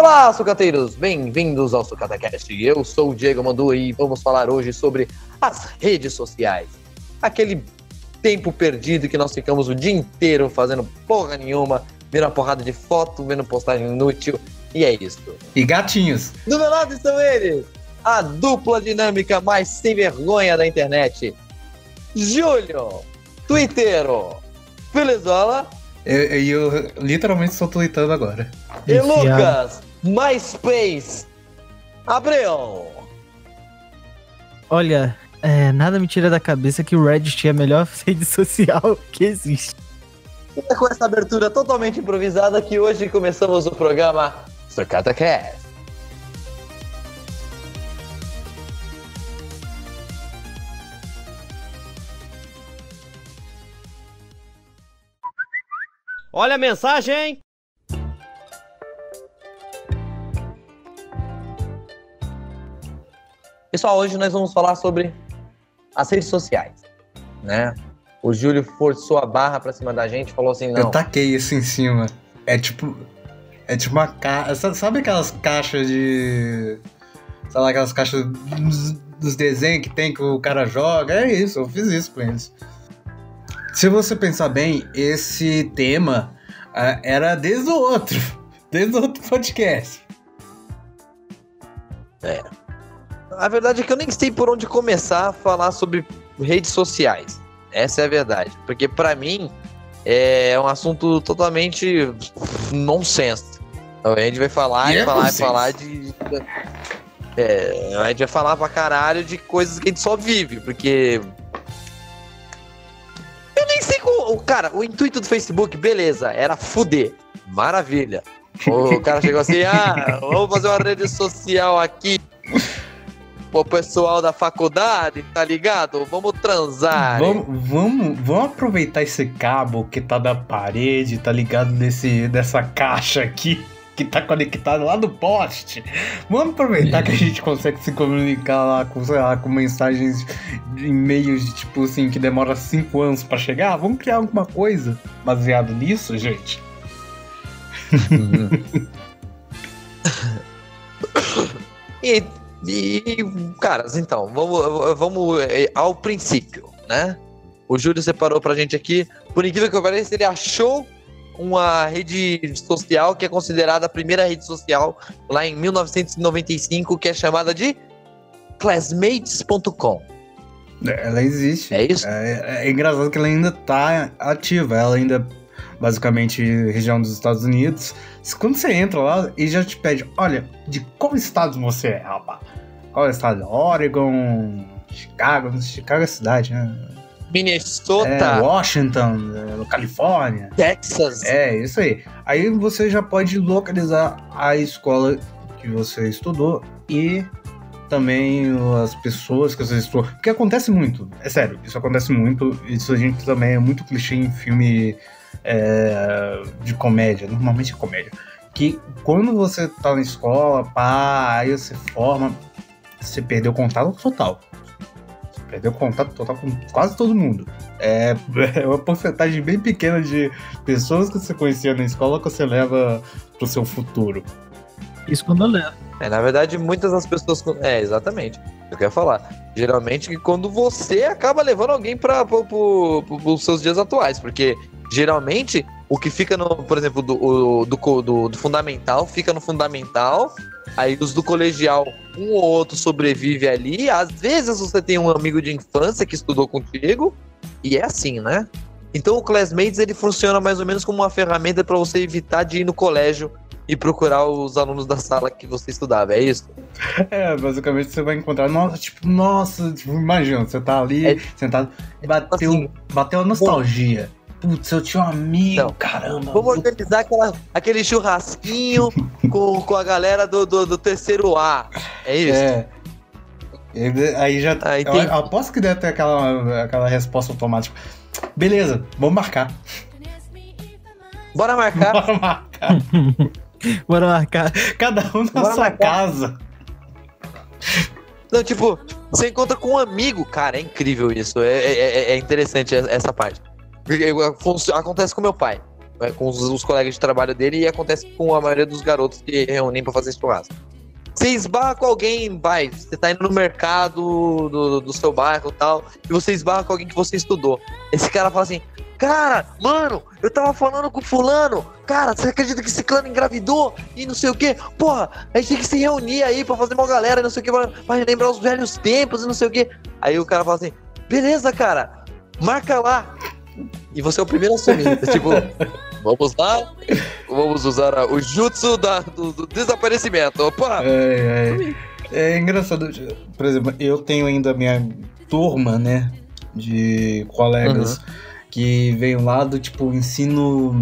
Olá, sucateiros! Bem-vindos ao SucataCast. Eu sou o Diego Mandu e vamos falar hoje sobre as redes sociais. Aquele tempo perdido que nós ficamos o dia inteiro fazendo porra nenhuma, vendo uma porrada de foto, vendo postagem inútil, e é isso. E gatinhos. Do meu lado estão eles, a dupla dinâmica mais sem vergonha da internet. Júlio, Twittero, Felizola E eu, eu, literalmente estou tweetando agora. e Lucas, MySpace, Abreu. Olha, é, nada me tira da cabeça que o Reddit é a melhor rede social que existe. E é com essa abertura totalmente improvisada que hoje começamos o programa Sucata Cast. Olha a mensagem, Pessoal, hoje nós vamos falar sobre as redes sociais, né? O Júlio forçou a barra pra cima da gente, falou assim, Eu não, taquei isso em cima. É tipo. É tipo uma caixa. Sabe aquelas caixas de. Sei lá, aquelas caixas dos, desenhos que tem que o cara joga? É isso, eu fiz isso com eles. Se você pensar bem, esse tema ah, era desde o outro. Desde o outro podcast. A verdade é que eu nem sei por onde começar a falar sobre redes sociais. Essa é a verdade, porque pra mim é um assunto totalmente nonsense. Então, a gente vai falar E e é falar e nonsense. falar de. É, a gente vai falar pra caralho de coisas que a gente só vive, porque. Eu nem sei como. Cara, o intuito do Facebook, beleza, era fuder. Maravilha. O cara chegou assim, ah, vamos fazer uma rede social aqui pro pessoal da faculdade, tá ligado? Vamos transar. Vamos, vamos, vamos aproveitar esse cabo que tá da parede, tá ligado nesse, nessa caixa aqui, que tá conectado lá no poste. Vamos aproveitar que a gente consegue se comunicar lá com, sei lá, com mensagens de e-mails de tipo assim, que demora cinco anos pra chegar. Vamos criar alguma coisa baseado nisso, gente? E, e, caras, então, vamos, vamos eh, ao princípio, né? O Júlio separou pra gente aqui. Por incrível que pareça, ele achou uma rede social que é considerada a primeira rede social lá em 1995, que é chamada de classmates.com. Ela existe. É isso? É, é engraçado que ela ainda tá ativa, ela ainda basicamente região dos Estados Unidos. Quando você entra lá, ele já te pede, olha, de qual estado você é, rapaz? Qual estado? Oregon, Chicago, Chicago é cidade, né? É, Minnesota, Washington, é, Califórnia. Texas. É, isso aí. Aí você já pode localizar a escola que você estudou e também as pessoas que você estudou. Porque acontece muito, é sério, isso acontece muito. Isso a gente também é muito clichê em filme é, de comédia, normalmente é comédia. Que quando você tá na escola, pá, aí você forma, você perdeu contato total. Você perdeu contato total com quase todo mundo. É, é uma porcentagem bem pequena de pessoas que você conhecia na escola que você leva pro seu futuro. Isso quando eu levo. É, na verdade, muitas das pessoas. É, exatamente. Eu quero falar. Geralmente, que quando você acaba levando alguém para os seus dias atuais, porque geralmente o que fica no, por exemplo, do, o- do, do, do fundamental fica no fundamental, aí os do colegial, um ou outro sobrevive ali. Às vezes você tem um amigo de infância que estudou contigo, e é assim, né? Então o Classmates ele funciona mais ou menos como uma ferramenta para você evitar de ir no colégio e procurar os alunos da sala que você estudava, é isso? É, basicamente você vai encontrar, nossa, tipo, nossa, tipo, imagina, você tá ali, É- sentado, bateu, assim, bateu a nostalgia. Putz, eu tinha um amigo, Então, caramba. Vamos organizar aquela- aquele churrasquinho com, com a galera do, do, do terceiro A. É isso? É. Ele- Aí já. Ah, eu, eu aposto que deve ter aquela, aquela resposta automática. Beleza, vamos marcar. Bora marcar. Bora marcar. Bora marcar. Cada um na Bora sua marcar. casa. Não, tipo, você encontra com um amigo, cara, é incrível isso. É, é, é- é interessante essa parte. Acontece com meu pai. é, com os, os colegas de trabalho dele e acontece com a maioria dos garotos que reúnem pra fazer churrasco. Você esbarra com alguém, vai, você tá indo no mercado do, do seu bairro e tal, e você esbarra com alguém que você estudou. Esse cara fala assim, cara, mano, eu tava falando com fulano, cara, você acredita que esse clã engravidou e não sei o que? Porra, a gente tem que se reunir aí pra fazer uma galera, não sei o que, pra, pra relembrar os velhos tempos e não sei o que. Aí o cara fala assim, beleza, cara, marca lá. E você é o primeiro a assumir. tipo, vamos lá, vamos usar a- o jutsu da- do, do desaparecimento. Opa! É, é. É engraçado. Por exemplo, eu tenho ainda a minha turma, né? De colegas que veio lá do tipo ensino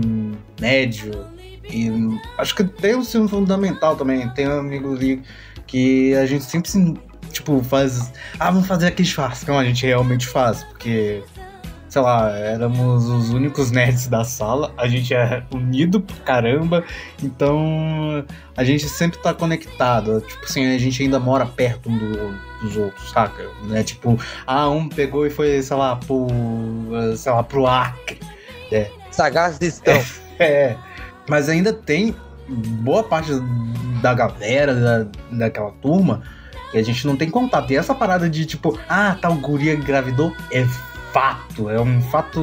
médio. E acho que tem o ensino fundamental também. Tem um amigo ali que a gente sempre se, tipo, faz. Ah, vamos fazer aquele churrascão, a gente realmente faz, porque. Sei lá, éramos os únicos nerds da sala, a gente é unido pra caramba, então a gente sempre tá conectado. Tipo assim, a gente ainda mora perto um do- dos outros, saca? Né? Tipo, ah, um pegou e foi, sei lá, pro. sei lá, pro Acre. Sagazes estão. É. Mas ainda tem boa parte da galera, da, daquela turma, que a gente não tem contato. E essa parada de tipo, ah, tal guria engravidou, é fato, é um fato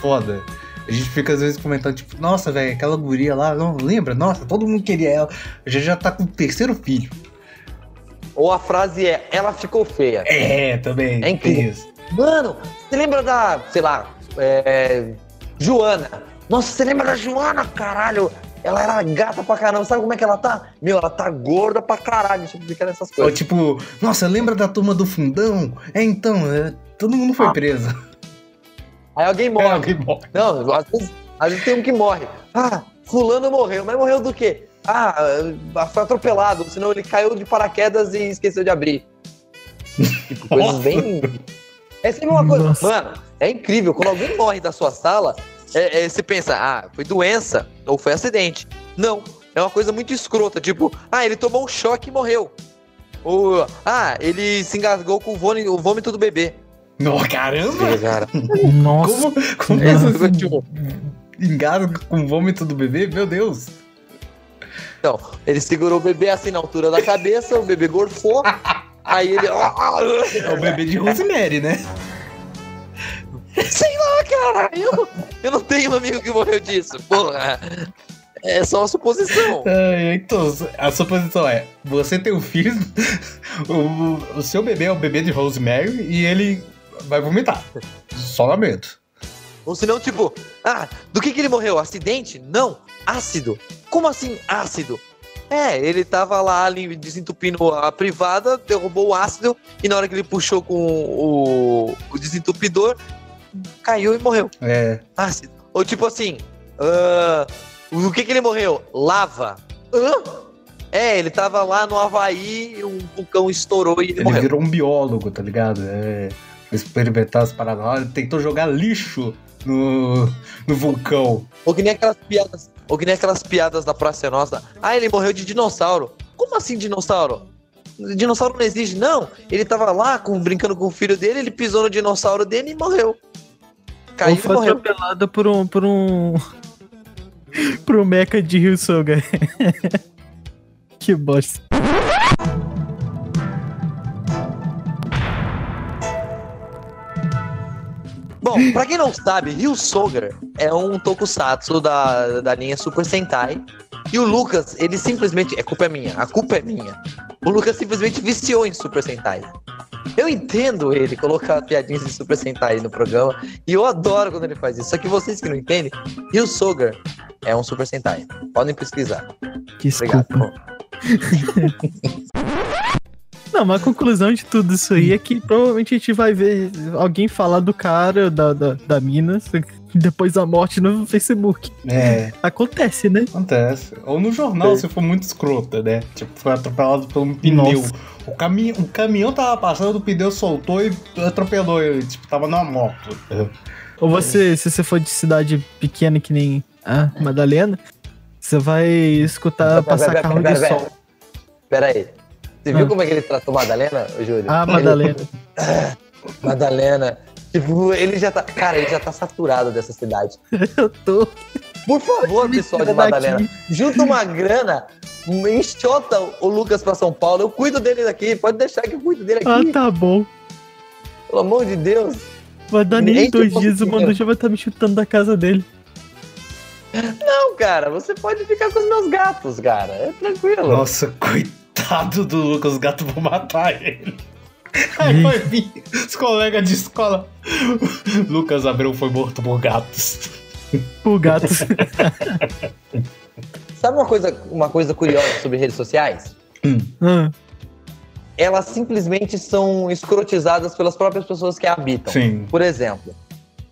foda. A gente fica às vezes comentando, tipo, nossa, velho, aquela guria lá, não lembra? Nossa, todo mundo queria ela. Já já tá com o terceiro filho. Ou a frase é, ela ficou feia. É, também. É incrível. isso. Mano, você lembra da, sei lá, é, Joana? Nossa, você lembra da Joana, caralho? Ela era gata pra caramba. Sabe como é que ela tá? Meu, ela tá gorda pra caralho. Deixa eu explicar essas Ou coisas. tipo, nossa, lembra da turma do fundão? É, então, é, todo mundo foi Ah, preso. Aí alguém É, morre. alguém morre. Não, às vezes, às vezes tem um que morre. Ah, fulano morreu. Mas morreu do quê? Ah, foi atropelado. Senão ele caiu de paraquedas e esqueceu de abrir. Tipo, coisas Nossa. bem... É sempre uma coisa... Nossa. Mano, é incrível. Quando alguém morre da sua sala, é- é, você pensa, ah, foi doença ou foi acidente. Não. É uma coisa muito escrota. Tipo, ah, ele tomou um choque e morreu. Ou, ah, ele se engasgou com o vômito do bebê. Não, caramba! Cara, Nossa. Como, como É, você tipo, engasga com o vômito do bebê? Meu Deus! Então, ele segurou o bebê assim na altura da cabeça, o bebê gorfou, aí ele. É o bebê de Rosemary, né? Sei lá, cara, eu, eu não tenho um amigo que morreu disso, porra. É só uma suposição. É, então, a suposição é: você tem um filho, o, o seu bebê é o bebê de Rosemary e ele vai vomitar. Só lamento. Ou senão, tipo, ah, do que que ele morreu? Acidente? Não, ácido. Como assim ácido? É, ele tava lá ali desentupindo a privada, derrubou o ácido e na hora que ele puxou com o, o desentupidor, caiu e morreu. É. ácido. Ou tipo assim, ah, o que que ele morreu? Lava. Hã? É, ele tava lá no Havaí, um vulcão estourou e ele, Ele morreu. virou um biólogo, tá ligado? É. Experimentar as paradas lá, tentou jogar lixo no, no vulcão. Ou que nem aquelas piadas, ou que nem aquelas piadas da Praça Nossa. Ah, ele morreu de dinossauro. Como assim dinossauro? Dinossauro não existe, não. Ele tava lá com, brincando com o filho dele, ele pisou no dinossauro dele e morreu. Caiu Ou e foi morreu. atropelado por um. por um. por um mecha de Rio Soga. que bosta. Bom, pra quem não sabe, Ryu Soger é um tokusatsu da, da linha Super Sentai. E o Lucas, ele simplesmente. É culpa minha, a culpa é minha. O Lucas simplesmente viciou em Super Sentai. Eu entendo ele colocar piadinhas de Super Sentai no programa. E eu adoro quando ele faz isso. Só que vocês que não entendem, Ryu Soger é um Super Sentai. Podem pesquisar. Que Obrigado. Não, mas a conclusão de tudo isso aí é que provavelmente a gente vai ver alguém falar do cara, da, da, da mina, depois da morte no Facebook. É, Acontece, né? acontece. Ou no jornal, se for muito escrota, né? Tipo, foi atropelado por um pneu. Nossa. O, cami o caminhão tava passando, o pneu soltou e atropelou ele. Tipo, tava numa moto. Ou você, se você for de cidade pequena que nem a Madalena, você vai escutar passar carro de sol. Pera aí. Você viu Ah. como é que ele tratou Madalena, Júlio? Ah, Madalena. Madalena. Tipo, ele já tá. Cara, ele já tá saturado dessa cidade. Eu tô. Por favor, pessoal de Madalena, junta uma grana, enxota o Lucas pra São Paulo. Eu cuido dele daqui. Pode deixar que eu cuido dele Ah, aqui. tá bom. Pelo amor de Deus. Vai dar nem Nem dois dias, o. Manu já vai estar me chutando da casa dele. Não, cara, você pode ficar com os meus gatos, cara. É tranquilo. Nossa, coitado do Lucas, os gatos vão matar ele. Aí vai vir os colegas de escola. Lucas Abreu foi morto por gatos. O gato. Sabe uma coisa, uma coisa curiosa sobre redes sociais? Ah, Elas simplesmente são escrotizadas pelas próprias pessoas que a habitam. Sim. Por exemplo,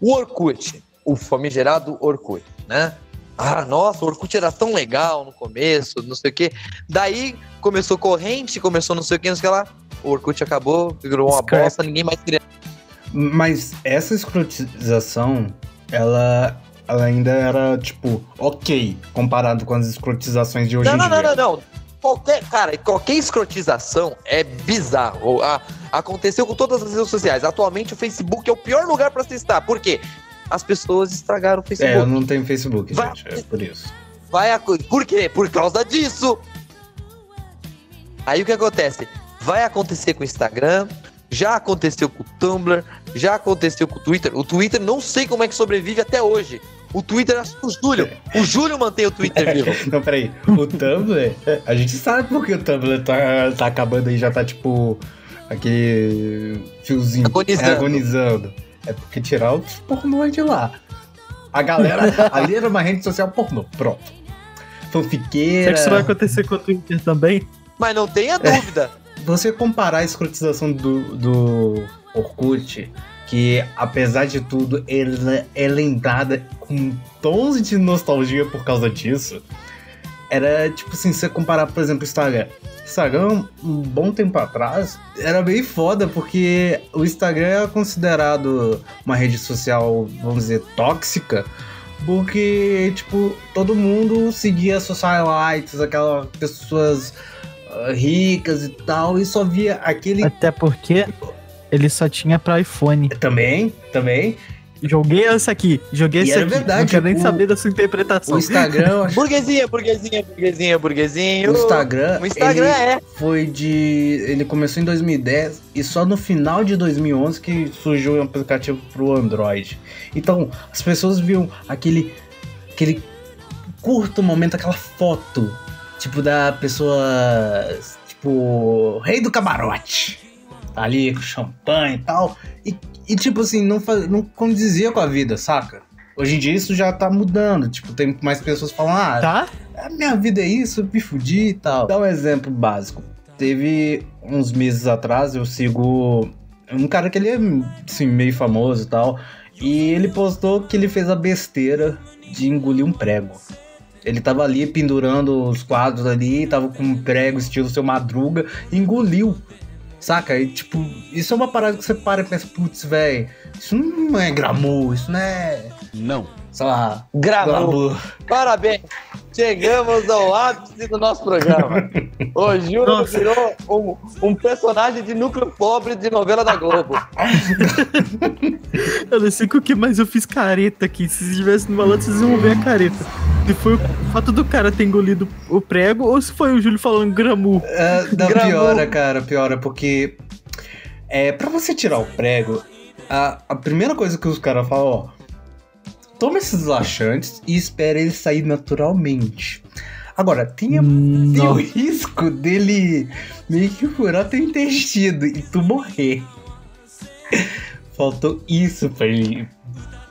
o Orkut, o famigerado Orkut, né? Ah, nossa, o Orkut era tão legal no começo, não sei o quê. Daí começou corrente, começou não sei o que, não sei o que lá. O Orkut acabou, virou uma Scrap. bosta, ninguém mais queria. Mas essa escrotização, ela, ela ainda era, tipo, ok, comparado com as escrotizações de hoje Não, em não, dia. não, não, não. Qualquer, cara, qualquer escrotização é bizarro. Ah, aconteceu com todas as redes sociais. Atualmente o Facebook é o pior lugar pra se estar. Por quê? As pessoas estragaram o É, eu Facebook. não tenho Facebook, Vai- gente, é por isso. Vai a... Por quê? Por causa disso. Aí o que acontece? Vai acontecer com o Instagram, já aconteceu com o Tumblr, já aconteceu com o Twitter. O Twitter não sei como é que sobrevive até hoje. O Twitter, que o Júlio. O Júlio mantém o Twitter vivo. Não, peraí. O Tumblr, a gente sabe por que o Tumblr tá, tá acabando aí, já tá tipo aquele fiozinho Agonizando. é, agonizando. É porque tirar os pornô de lá. A galera, ali era uma rede social pornô, pronto. será Fanfiqueira. que isso vai acontecer com o Twitter também? Mas não tenha dúvida. Você comparar a escrotização do, do Orkut, que apesar de tudo, ela é lembrada com tons de nostalgia por causa disso. Era tipo assim, você comparar, por exemplo, o Instagram. Instagram, um bom tempo atrás, era bem foda, porque o Instagram é considerado uma rede social, vamos dizer, tóxica, porque, tipo, todo mundo seguia socialites, aquelas pessoas ah, ricas e tal, e só via aquele. Até porque ele só tinha pra iPhone. Também, também. Joguei esse aqui, joguei E esse era aqui. verdade, não quero nem o- saber da sua interpretação. O Instagram, Burguesinha, burguesinha, burguesinha, burguesinho. O Instagram, O Instagram ele é. foi de. Ele começou em 2010 e só no final de 2011 que surgiu um aplicativo pro Android. Então, as pessoas viam aquele. aquele curto momento, aquela foto, tipo, da pessoa. Tipo, rei do camarote. Tá ali com champanhe e tal. E, e, tipo assim, não, fa- não condizia com a vida, saca? Hoje em dia isso já tá mudando. Tipo, tem mais pessoas falando, ah, Tá? a minha vida é isso, eu me fudi e tal. Dá um exemplo básico. Teve uns meses atrás, eu sigo um cara que ele é assim, meio famoso e tal. E ele postou que ele fez a besteira de engolir um prego. Ele tava ali pendurando os quadros ali, tava com um prego estilo seu madruga, engoliu. Saca? E tipo, isso é uma parada que você para e pensa, putz, velho, isso não é glamour, isso não é. Não. Sei lá, glamour. Parabéns. Chegamos ao ápice do nosso programa. O Júlio Nossa. virou um, um personagem de núcleo pobre de novela da Globo. Eu não sei com o que mais eu fiz careta aqui. Se vocês estivessem no balanço, vocês iam ver a careta. Se foi o fato do cara ter engolido o prego ou se foi o Júlio falando gramu. É, não, Gramou. piora, cara, piora, porque é, pra você tirar o prego, a, a primeira coisa que os caras falam, ó, toma esses laxantes e espera ele sair naturalmente. Agora, tem, a- tem o risco dele meio que furar teu intestino e tu morrer. Faltou isso pra ele.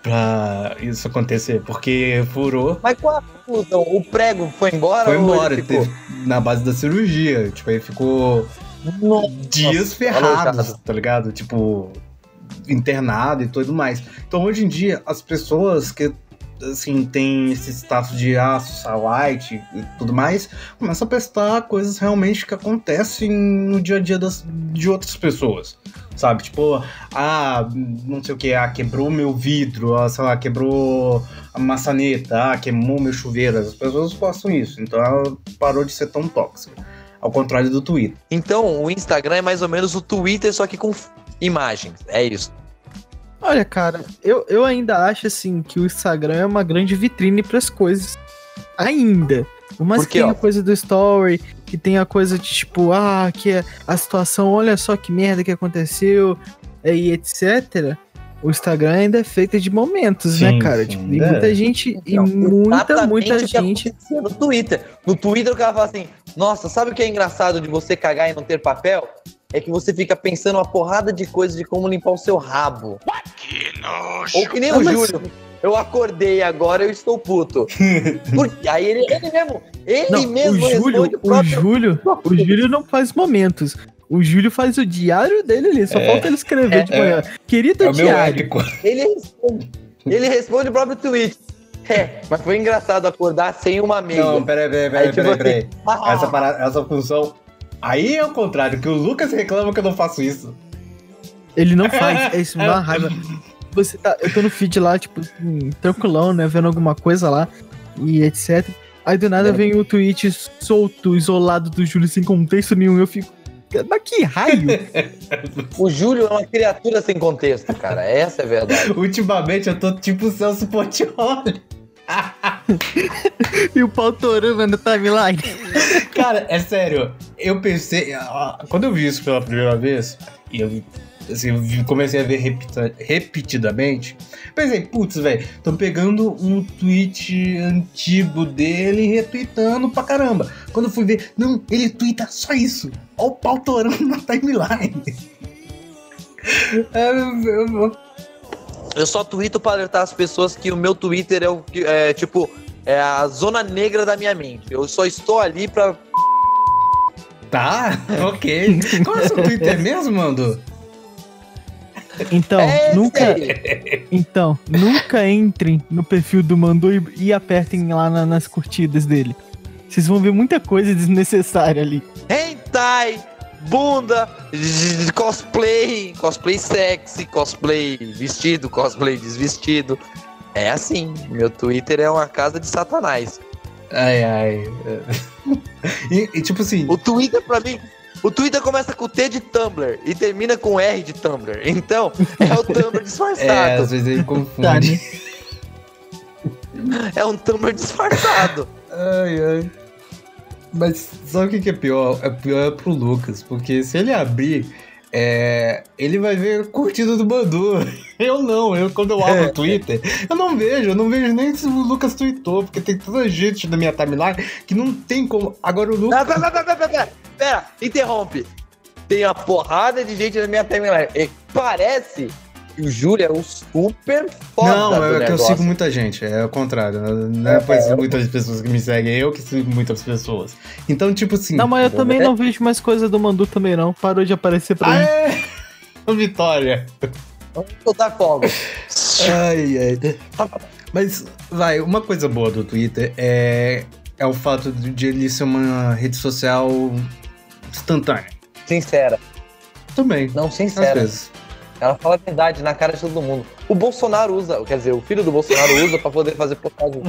Pra isso acontecer, porque furou, Mas qual a conclusão? O prego foi embora? foi embora, teve- na base da cirurgia. Tipo, aí ficou Nossa, dias ferrados, tá ligado? Tipo, internado e tudo mais. Então, hoje em dia, as pessoas que, assim, tem esse status de ah, socialite e tudo mais, começam a prestar coisas realmente que acontecem no dia a dia das, de outras pessoas. Sabe? Tipo, ah, não sei o que, ah, quebrou meu vidro, ah, sei lá, quebrou a maçaneta, ah, queimou meu chuveiro. As pessoas postam isso. Então ela parou de ser tão tóxica. Ao contrário do Twitter. Então, o Instagram é mais ou menos o Twitter, só que com imagens. É isso. Olha, cara, eu, eu ainda acho assim que o Instagram é uma grande vitrine pras coisas. Ainda. Por que tenha ó? coisa do story, que tenha coisa de tipo, ah, que é a situação, olha só que merda que aconteceu, é, e etc. O Instagram ainda é feito de momentos, né, Sim, cara? sim, Tipo, e é. muita gente, e Não, muita, muita gente. No Twitter. No Twitter o cara fala assim: Nossa, sabe o que é engraçado de você cagar e não ter papel? É que você fica pensando uma porrada de coisas de como limpar o seu rabo. Ou que nem Ah, o mas- Júlio. Eu acordei agora, eu estou puto. Porque, aí ele, ele mesmo, ele Não, mesmo o Júlio, responde o próprio- Júlio, o Júlio não faz momentos. O Júlio faz o diário dele ali, só É. falta ele escrever de É. manhã. Querido É o meu diário. Ele responde. Ele responde o próprio tweet. É, mas foi engraçado acordar sem uma meia. Não, peraí, peraí, peraí, Aí, tipo peraí, peraí. Ah, Essa, parada- essa função. Aí é o contrário, que o Lucas reclama que eu não faço isso. Ele não faz, é isso, me dá uma raiva. Você tá, eu tô no feed lá, tipo, hum, tranquilão, né, vendo alguma coisa lá e etc. Aí do nada É. vem o tweet solto, isolado do Júlio sem contexto nenhum. Eu fico, mas que raio? O Júlio é uma criatura sem contexto, cara. Essa é a verdade. Ultimamente eu tô tipo o Celso Portioli. e o pau torando na timeline. Cara, é sério. Eu pensei. ah, Quando eu vi isso pela primeira vez, e eu, assim, comecei a ver repita- repetidamente, pensei, putz, velho, tô pegando um tweet antigo dele e retweetando pra caramba. Quando fui ver, não, ele tweeta só isso. Ó o pau torando na timeline. É, eu- eu- Eu só tweeto pra alertar as pessoas que o meu Twitter é o que é tipo é a zona negra da minha mente. Eu só estou ali pra. Tá, ok. Qual é o seu Twitter mesmo, Mando? Então, É nunca, então, nunca entrem no perfil do Mandu e, e apertem lá na- nas curtidas dele. Vocês vão ver muita coisa desnecessária ali. Hentai, bunda, cosplay, cosplay sexy, cosplay vestido, cosplay desvestido. É assim, meu Twitter é uma casa de satanás. Ai, ai. E, e, tipo assim, O Twitter pra mim, o Twitter começa com T de Tumblr e termina com R de Tumblr. Então, é o Tumblr é, disfarçado. às vezes ele confunde. É um Tumblr disfarçado. Ai, ai. Mas sabe o que, é pior? É pior pro Lucas, porque se ele abrir, é, ele vai ver curtida do Bandu. Eu não, eu quando eu abro o Twitter, eu não vejo, eu não vejo nem se o Lucas tweetou, porque tem tanta gente na minha timeline que não tem como. Agora o Lucas. Pera, pera, pera, pera, pera, pera, interrompe. Tem uma porrada de gente na minha timeline. E parece o Júlio é um super foda Não, do é que eu sigo muita gente, é o contrário. Não é, pois muitas pessoas que me seguem, é eu que sigo muitas pessoas. Então, tipo assim. Não, mas eu também não vejo mais coisa do Mandu também não. Parou de aparecer pra mim. Aê! Vitória! Vamos soltar fogo. Ai, ai. Mas, vai, uma coisa boa do Twitter é, é o fato de ele ser uma rede social instantânea. Sincera. Também, Não, às sincera. vezes. Ela fala a verdade na cara de todo mundo. O Bolsonaro usa, quer dizer, o filho do Bolsonaro usa pra poder fazer postagem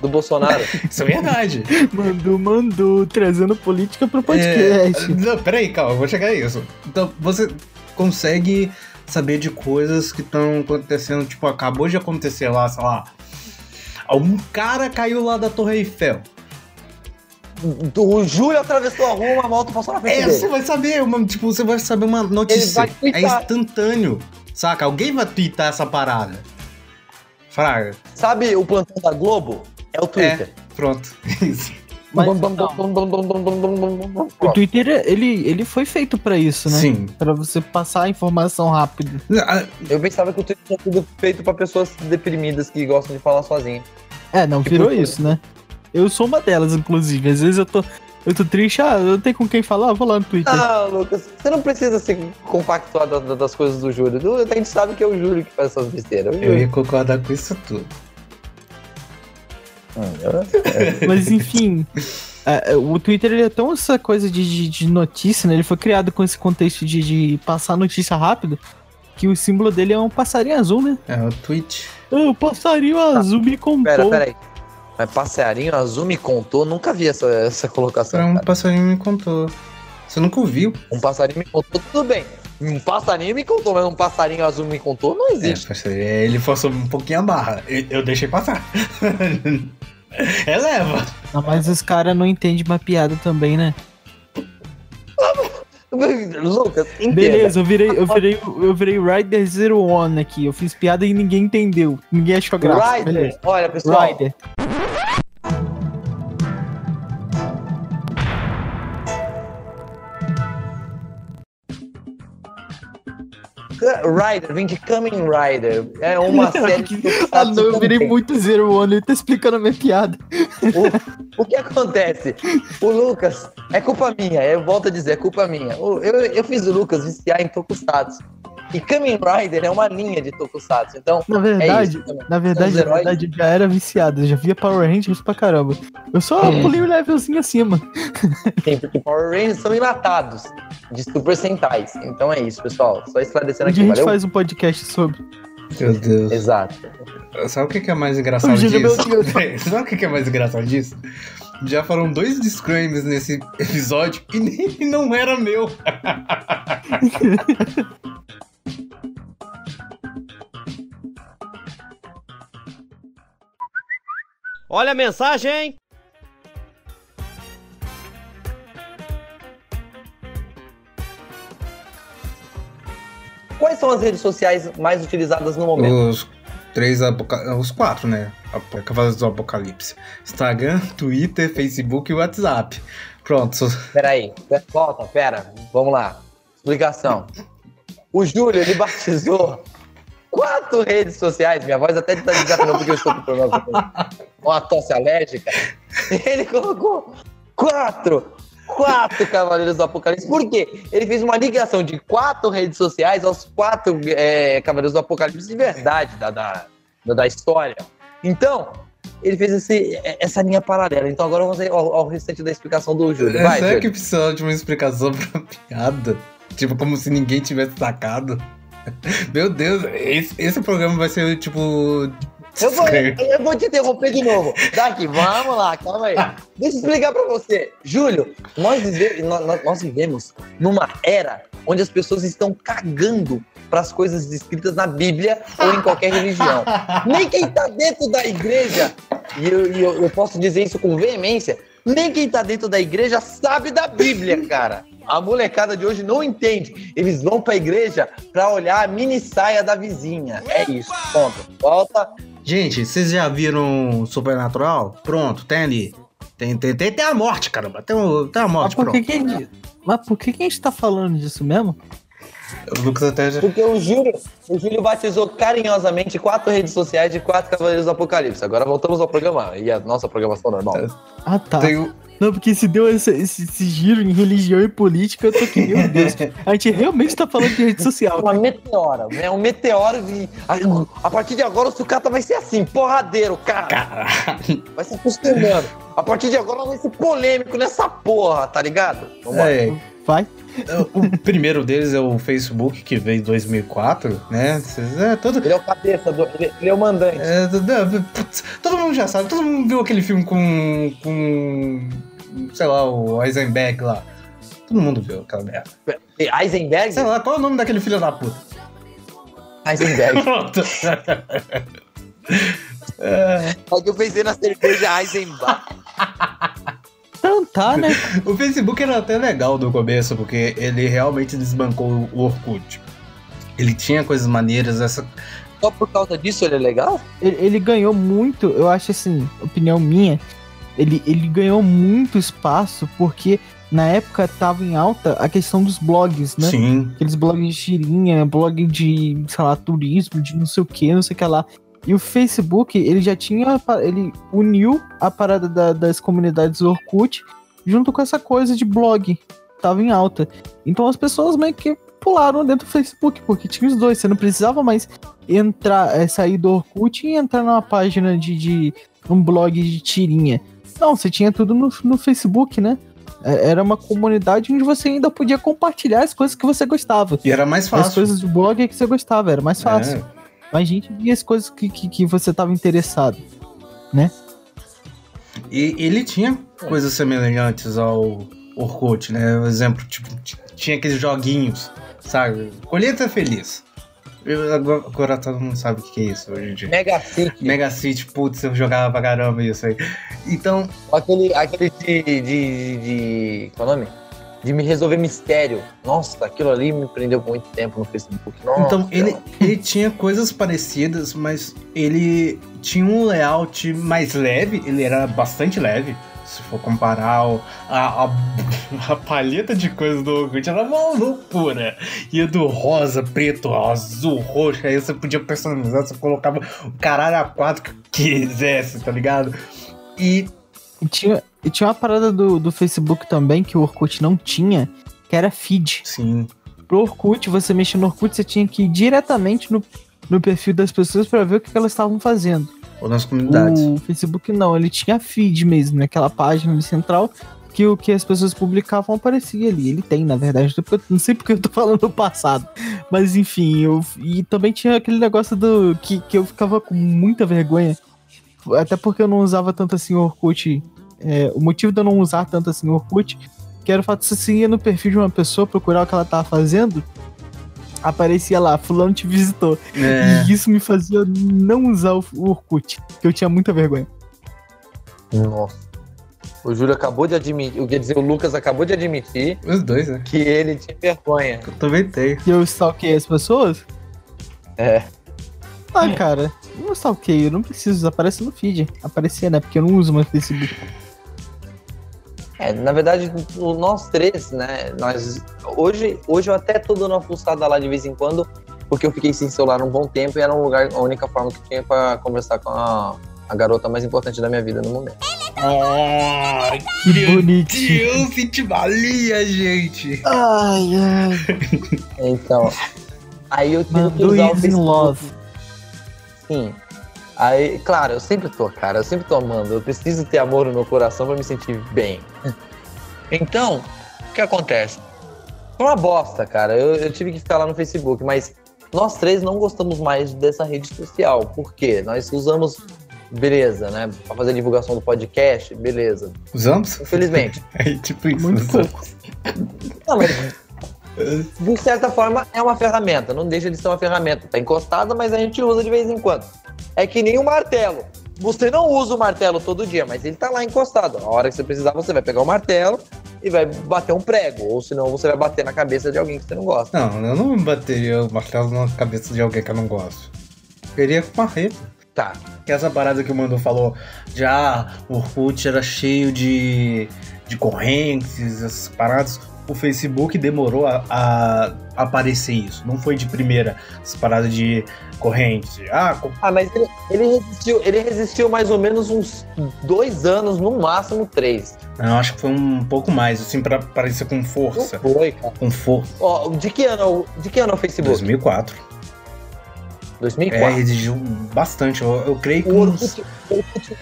do Bolsonaro. Isso é verdade. Mandu, Mandu, trazendo política pro podcast. É, não, peraí, calma, vou chegar a isso. Então, você consegue saber de coisas que estão acontecendo, tipo, acabou de acontecer lá, sei lá. Um cara caiu lá da Torre Eiffel o Júlio atravessou a rua, uma moto passou na frente é, dele. você vai saber, uma, tipo, você vai saber uma notícia. É instantâneo, saca? Alguém vai twittar essa parada. Fraga. Sabe o plantão da Globo? É o Twitter. É, pronto, isso. Mas, o Twitter ele, ele foi feito para isso, né? Sim. Para você passar a informação rápido. Eu pensava que o Twitter era feito para pessoas deprimidas que gostam de falar sozinho. É, não tipo, virou isso, né? Eu sou uma delas, inclusive. Às vezes eu tô, eu tô triste, ah, eu não tenho com quem falar, eu vou lá no Twitter. Ah, Lucas, você não precisa se compactuar da- da- das coisas do Júlio. A gente sabe que é o Júlio que faz essas besteiras. eu ia concordar com isso tudo. Mas enfim, é, é, o Twitter ele é tão essa coisa de, de, de notícia, né? Ele foi criado com esse contexto de, de passar notícia rápido, que o símbolo dele é um passarinho azul, né? É o tweet. Ah, o passarinho azul me contou. Pera, pera aí. Mas passarinho azul me contou, nunca vi essa, essa colocação. Pra um cara. passarinho me contou. Você nunca ouviu? Um passarinho me contou, tudo bem. Um passarinho me contou, mas um passarinho azul me contou, não É, existe. parceiro, ele forçou um pouquinho a barra. Eu, eu deixei passar. Eleva. Ah, mas os caras não entendem uma piada também, né? Lucas, entenda. Beleza, eu virei, eu virei, eu virei Rider Zero One aqui. Eu fiz piada e ninguém entendeu. Ninguém achou graça. Rider, olha pessoal, Rider. Rider, vem de Kamen Rider. É uma série de ah, não, eu virei muito Zero One. Ele tá explicando a minha piada. O, o que acontece? O Lucas, é culpa minha, eu volto a dizer, é culpa minha. Eu, eu fiz o Lucas viciar em Tokusatsu. E Kamen Rider é uma linha de Tokusatsu. Então, Na é verdade, isso. também. na verdade, na verdade, eu já era viciado. Eu já via Power Rangers pra caramba. Eu só pulei o levelzinho acima. Sim, porque Power Rangers são enlatados de Super Sentais. Então é isso, pessoal. Só esclarecendo Um aqui, a gente valeu? faz um podcast sobre. Meu Deus. Exato. Sabe o que é mais engraçado disso? Sabe o que que é mais engraçado disso? Já foram dois disclaimers nesse episódio e nem não era meu. Olha a mensagem! Quais são as redes sociais mais utilizadas no momento? Os três apoca... Os quatro, né? Cavaleiros do Apocalipse. Instagram, Twitter, Facebook e WhatsApp. Pronto. Peraí, pe- volta, pera, vamos lá. Explicação. O Júlio, ele batizou quatro redes sociais. Minha voz até está desafinou porque eu estou com problema com uma tosse alérgica. Ele colocou quatro, quatro Cavaleiros do Apocalipse. Por quê? Ele fez uma ligação de quatro redes sociais aos quatro é, Cavaleiros do Apocalipse de verdade da, da, da, da história. Então, ele fez esse, essa linha paralela. Então agora vamos ao, ao restante da explicação do Júlio. Vai, Será Júlio. que precisa de uma explicação pra piada? Tipo, como se ninguém tivesse sacado. Meu Deus, esse, esse programa vai ser tipo. Eu vou, eu vou te interromper de novo. Daqui, vamos lá, calma aí. Deixa eu explicar pra você. Júlio, nós, vive- nó- nó- nós vivemos numa era onde as pessoas estão cagando pras coisas escritas na Bíblia ou em qualquer religião. Nem quem tá dentro da igreja, e eu, eu- eu posso dizer isso com veemência, nem quem tá dentro da igreja sabe da Bíblia, cara. A molecada de hoje não entende. Eles vão pra igreja pra olhar a mini saia da vizinha. É isso, ponto. Volta. Gente, vocês já viram Supernatural? Pronto, tem ali. Tem, tem, tem, tem a morte, caramba. Tem, tem a Mas morte, por, pronto. que que a gente, mas por que, que a gente tá falando disso mesmo? O Lucas até já. Porque o Júlio, o Júlio batizou carinhosamente quatro redes sociais de quatro Cavaleiros do Apocalipse. Agora voltamos ao programa e a nossa programação normal. Ah, tá. Não, porque se deu esse, esse- esse giro em religião e política, eu tô aqui, meu Deus. A gente realmente tá falando de rede social. Uma meteora, né? Um meteoro e a, a partir de agora o sucata vai ser assim, porradeiro, cara. Caralho. Vai se acostumando. A partir de agora vai ser polêmico nessa porra, tá ligado? Vamos lá. É, Vai. O primeiro deles é o Facebook, que veio em 2004, né? É, todo, Ele é o cabeça, do, ele, ele é o mandante. é, todo- mundo já sabe, todo mundo viu aquele filme com. com. sei lá, o Eisenberg lá. Todo mundo viu aquela merda. Eisenberg? Sei lá, qual é o nome daquele filho da puta? Eisenberg. Pronto. É, Só que eu pensei na cerveja Eisenbach. Né? o Facebook era até legal no começo, porque ele realmente desbancou o Orkut. Ele tinha coisas maneiras, essa. Só por causa disso ele é legal? Ele, ele ganhou muito, eu acho assim, opinião minha, ele, ele ganhou muito espaço porque na época tava em alta a questão dos blogs, né? Sim. Aqueles blogs de tirinha, blog de, sei lá, turismo, de não sei o que, não sei o que lá. E o Facebook, ele já tinha. Ele uniu a parada da- das comunidades Orkut junto com essa coisa de blog. Tava em alta. Então as pessoas meio que pularam dentro do Facebook, porque tinha os dois. Você não precisava mais entrar, é, sair do Orkut e entrar numa página de, de um blog de tirinha. Não, você tinha tudo no, no Facebook, né? É, Era uma comunidade onde você ainda podia compartilhar as coisas que você gostava. E era mais As fácil. coisas de blog que você gostava, era mais fácil. É. Mas a gente via as coisas que, que, que você tava interessado. E ele tinha coisas semelhantes ao Orkut, né? Por exemplo, tipo, tinha aqueles joguinhos sabe? Colheita feliz. Eu, agora, todo mundo sabe o que é isso hoje em dia. Mega City. Mega City, putz, eu jogava pra caramba isso aí. Então, Aquele, aquele de, de, de, de- Qual é o nome? De me resolver mistério. Nossa, aquilo ali me prendeu por muito tempo no Facebook. Nossa, então ele, ele tinha coisas parecidas, mas ele tinha um layout mais leve, ele era bastante leve. Se for comparar o- a, a, a palheta de coisas do Orkut, era uma loucura. Ia do rosa, preto, azul, roxo, aí você podia personalizar, você colocava o caralho a quatro que quisesse, tá ligado? E E tinha, e tinha uma parada do, do Facebook também que o Orkut não tinha, que era feed. sim, Pro Orkut, você mexer no Orkut, você tinha que ir diretamente no, no perfil das pessoas pra ver o que, que elas estavam fazendo. ou nas comunidades. O Facebook não, ele tinha feed mesmo, naquela página central, que o que as pessoas publicavam aparecia ali. Ele tem, na verdade, não sei porque- não sei porque eu tô falando do passado. Mas enfim, eu. E também tinha aquele negócio do. que, que eu ficava com muita vergonha. Até porque eu não usava tanto assim o Orkut. É, o motivo de eu não usar tanto assim o Orkut, que era o fato de você ia no perfil de uma pessoa, procurar o que ela tava fazendo, aparecia lá, fulano te visitou. É, E isso me fazia não usar o Orkut, que eu tinha muita vergonha. Nossa. O Júlio acabou de admitir. Quer dizer, o Lucas acabou de admitir os dois, né? que ele tinha vergonha. Eu também tenho. que eu stalkeei as pessoas? É. Ah, cara, eu não stalkeio, não preciso, aparece no feed. Aparecer, né? Porque eu não uso mais Facebook. É, na verdade, nós três, né? Nós. Hoje, hoje eu até tô dando uma pulsada lá de vez em quando, porque eu fiquei sem celular um bom tempo e era um lugar, a única forma que tinha pra conversar com a, a garota mais importante da minha vida no momento. Oh, Que bonitinho. Deus, senti valia, gente. Ai, ai. Então. Aí eu tive que usar o Facebook. love. Sim. Aí, claro, eu sempre tô, cara, eu sempre tô amando. Eu preciso ter amor no meu coração pra me sentir bem. Então, o que acontece? Foi uma bosta, cara. Eu, eu tive que ficar lá no Facebook, mas nós três não gostamos mais dessa rede social. Por quê? Nós usamos, beleza, né? Pra fazer divulgação do podcast, beleza. Usamos? Infelizmente. É tipo isso. Muito pouco. Não, mas de certa forma é uma ferramenta, não deixa de ser uma ferramenta. Tá encostada, mas a gente usa de vez em quando. É que nem o martelo. Você não usa o martelo todo dia, mas ele tá lá encostado. A hora que você precisar, você vai pegar o martelo e vai bater um prego. Ou senão você vai bater na cabeça de alguém que você não gosta. Não, eu não bateria o martelo na cabeça de alguém que eu não gosto. Queria com marreta. Tá. Que essa parada que o Mando falou, já o Orkut era cheio de, de correntes, essas paradas. O Facebook demorou a, a aparecer isso. Não foi de primeira essa parada de corrente. Ah, Ah, mas ele, ele resistiu, ele resistiu mais ou menos uns dois anos, no máximo três. eu acho que foi um pouco mais, assim, pra parecer com Não força. foi, cara. Com força. Ó, de que ano, de que ano é o Facebook? 2004. 2004. É, exigiu bastante. Eu, eu creio que O uns... Orkut, o Orkut,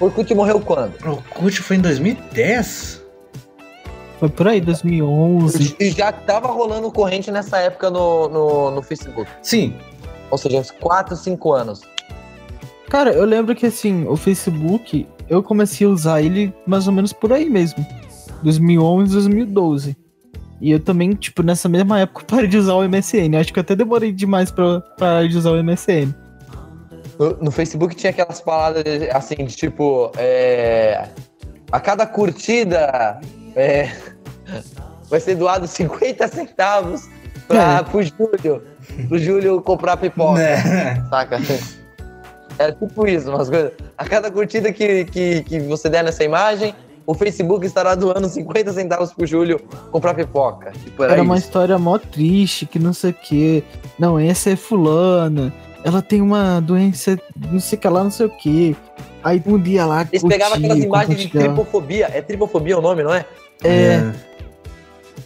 Orkut morreu quando? O Orkut foi em 2010? Foi por aí, 2011. E já tava rolando corrente nessa época no, no, no Facebook. Sim. Ou seja, uns 4, 5 anos. Cara, eu lembro que assim, o Facebook, eu comecei a usar ele mais ou menos por aí mesmo. 2011, 2012. E eu também, tipo, nessa mesma época, parei de usar o MSN. Acho que eu até demorei demais pra parar de usar o MSN. No, no Facebook tinha aquelas palavras assim, de tipo, é, a cada curtida é, vai ser doado 50 centavos pra, É. pro Júlio. Pro Júlio comprar pipoca. Né? Saca? É tipo isso, umas coisas. A cada curtida que, que, que você der nessa imagem, o Facebook estará doando 50 centavos pro Júlio comprar pipoca. Tipo, era, Era uma história mó triste, que não sei o quê. Não, essa é fulana. Ela tem uma doença, não sei o que lá, não sei o quê. Aí um dia lá. Eles pegavam curtia, aquelas imagens de tripofobia. É tripofobia o nome, não é? É,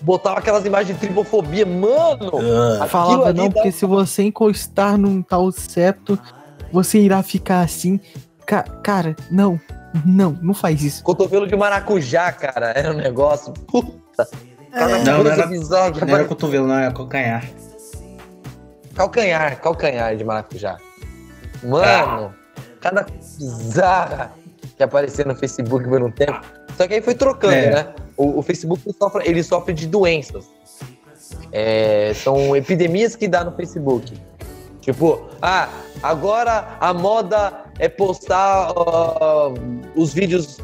Botava aquelas imagens de tripofobia. Mano! Ah, aquilo falava não, dá- porque se você encostar num tal septo, você irá ficar assim. Ca- cara, não, não, não faz isso. Cotovelo de maracujá, cara. Era um negócio. Puta. Cada Não, coisa não era- bizarra que não era cotovelo, não, era calcanhar. Calcanhar, calcanhar de maracujá. Mano, cada coisa bizarra que aparecia no Facebook por um tempo. Só que aí foi trocando, É. né? O, o Facebook sofre, ele sofre de doenças. é, são epidemias que dá no Facebook. Tipo, ah, agora a moda é postar uh, os vídeos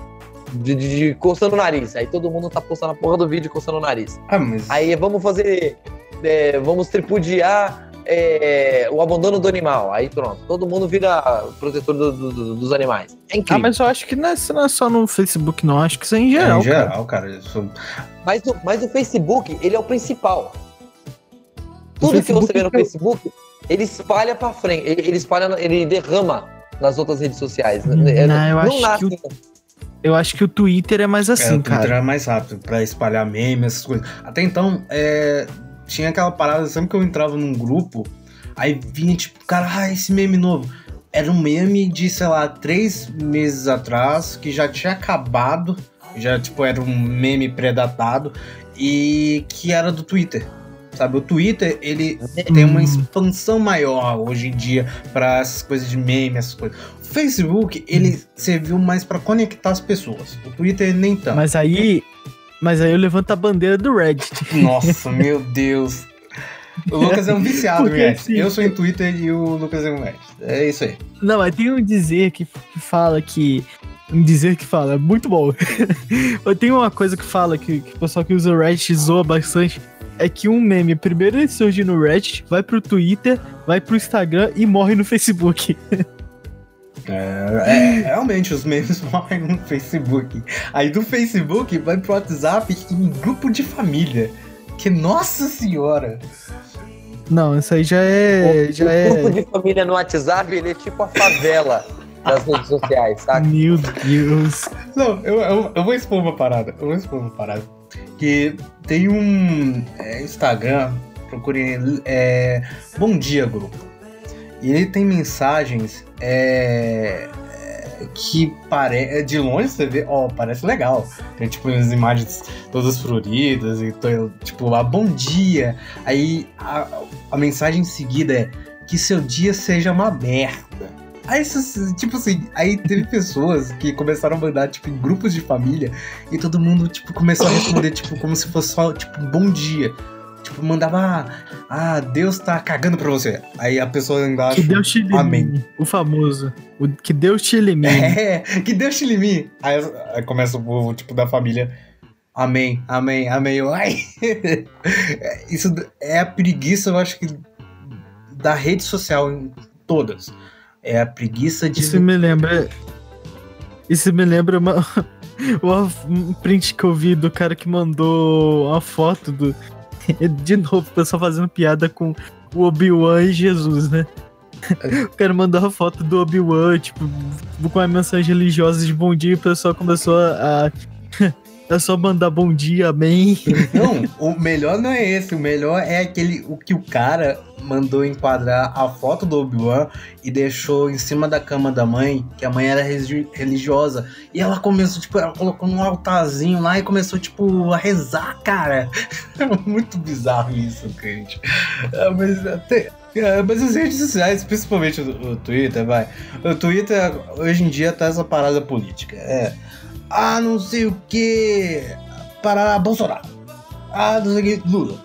de, de, de, coçando o nariz. Aí todo mundo tá postando a porra do vídeo coçando o nariz. Ah, mas... Aí vamos fazer. É, vamos tripudiar é, o abandono do animal. Aí pronto, todo mundo vira protetor do, do, dos animais. É incrível. Ah, mas eu acho que não é, não é, só no Facebook, não. Acho que isso é em geral. É em geral, cara. cara isso... mas, o, mas o Facebook, ele é o principal. Tudo que você vê no é Facebook, ele espalha pra frente. Ele, ele espalha, ele derrama nas outras redes sociais. Não, eu não acho nasce. Que o... Eu acho que o Twitter é mais assim, é, o Twitter cara. é mais rápido para espalhar memes, essas coisas. Até então, é, tinha aquela parada, sempre que eu entrava num grupo, aí vinha tipo, cara, ah, esse meme novo. Era um meme de, sei lá, três meses atrás, que já tinha acabado, já, tipo, era um meme predatado, e que era do Twitter. Sabe, o Twitter, ele tem uma expansão maior hoje em dia para essas coisas de meme, essas coisas. O Facebook, ele serviu mais para conectar as pessoas. O Twitter nem tanto. Mas aí, mas aí eu levanto a bandeira do Reddit. Nossa, meu Deus. O Lucas é um viciado em Reddit. Assim, eu sou em Twitter e o Lucas é um Reddit. É isso aí. Não, mas tem um dizer que, que fala que um dizer que fala, é muito bom. Tem uma coisa que fala que, que o pessoal que usa o Reddit zoa bastante, é que um meme, primeiro ele surge no Reddit, vai pro Twitter, vai pro Instagram e morre no Facebook. É, é, realmente, os memes morrem no Facebook. Aí do Facebook vai pro WhatsApp em grupo de família. Que nossa senhora! Não, isso aí já é. O, já o é... grupo de família no WhatsApp, ele é tipo a favela das redes sociais, sabe? Meu Deus. Não, eu, eu, eu vou expor uma parada. Eu vou expor uma parada que tem um é, Instagram, procure é, Bom Dia Grupo. E ele tem mensagens é, é que parece. De longe você vê, ó, oh, parece legal. Tem tipo as imagens todas floridas e tipo lá, bom dia. Aí a, a mensagem em seguida é que seu dia seja uma merda. Aí, tipo assim, aí teve pessoas que começaram a mandar, tipo, em grupos de família, e todo mundo, tipo, começou a responder, tipo, como se fosse só, tipo, bom dia. Tipo, mandava, ah, Deus tá cagando pra você. Aí a pessoa embaixo, que Deus te elimine, amém. O famoso, o que Deus te elimine. É, que Deus te elimine. Aí, aí começa o povo, tipo, da família, amém, amém, amém. Ai. Isso é a preguiça, eu acho que, da rede social em todas. É a preguiça de. Isso me lembra. Isso me lembra uma. um print que eu vi do cara que mandou uma foto do. De novo, o pessoal fazendo piada com o Obi-Wan e Jesus, né? O cara mandou a foto do Obi-Wan, tipo, com uma mensagem religiosa de bom dia e o pessoal começou a. É só mandar bom dia, amém. Não, o melhor não é esse. O melhor é aquele o que o cara mandou enquadrar a foto do Obi-Wan e deixou em cima da cama da mãe, que a mãe era religiosa. E ela começou, tipo, ela colocou um altarzinho lá e começou, tipo, a rezar, cara. É muito bizarro isso, gente. É, mas até. É, mas as redes sociais, principalmente o, o, Twitter, vai. O Twitter hoje em dia tá essa parada política. É. Ah, não sei o que. Para Bolsonaro. Ah, não sei o que. Lula.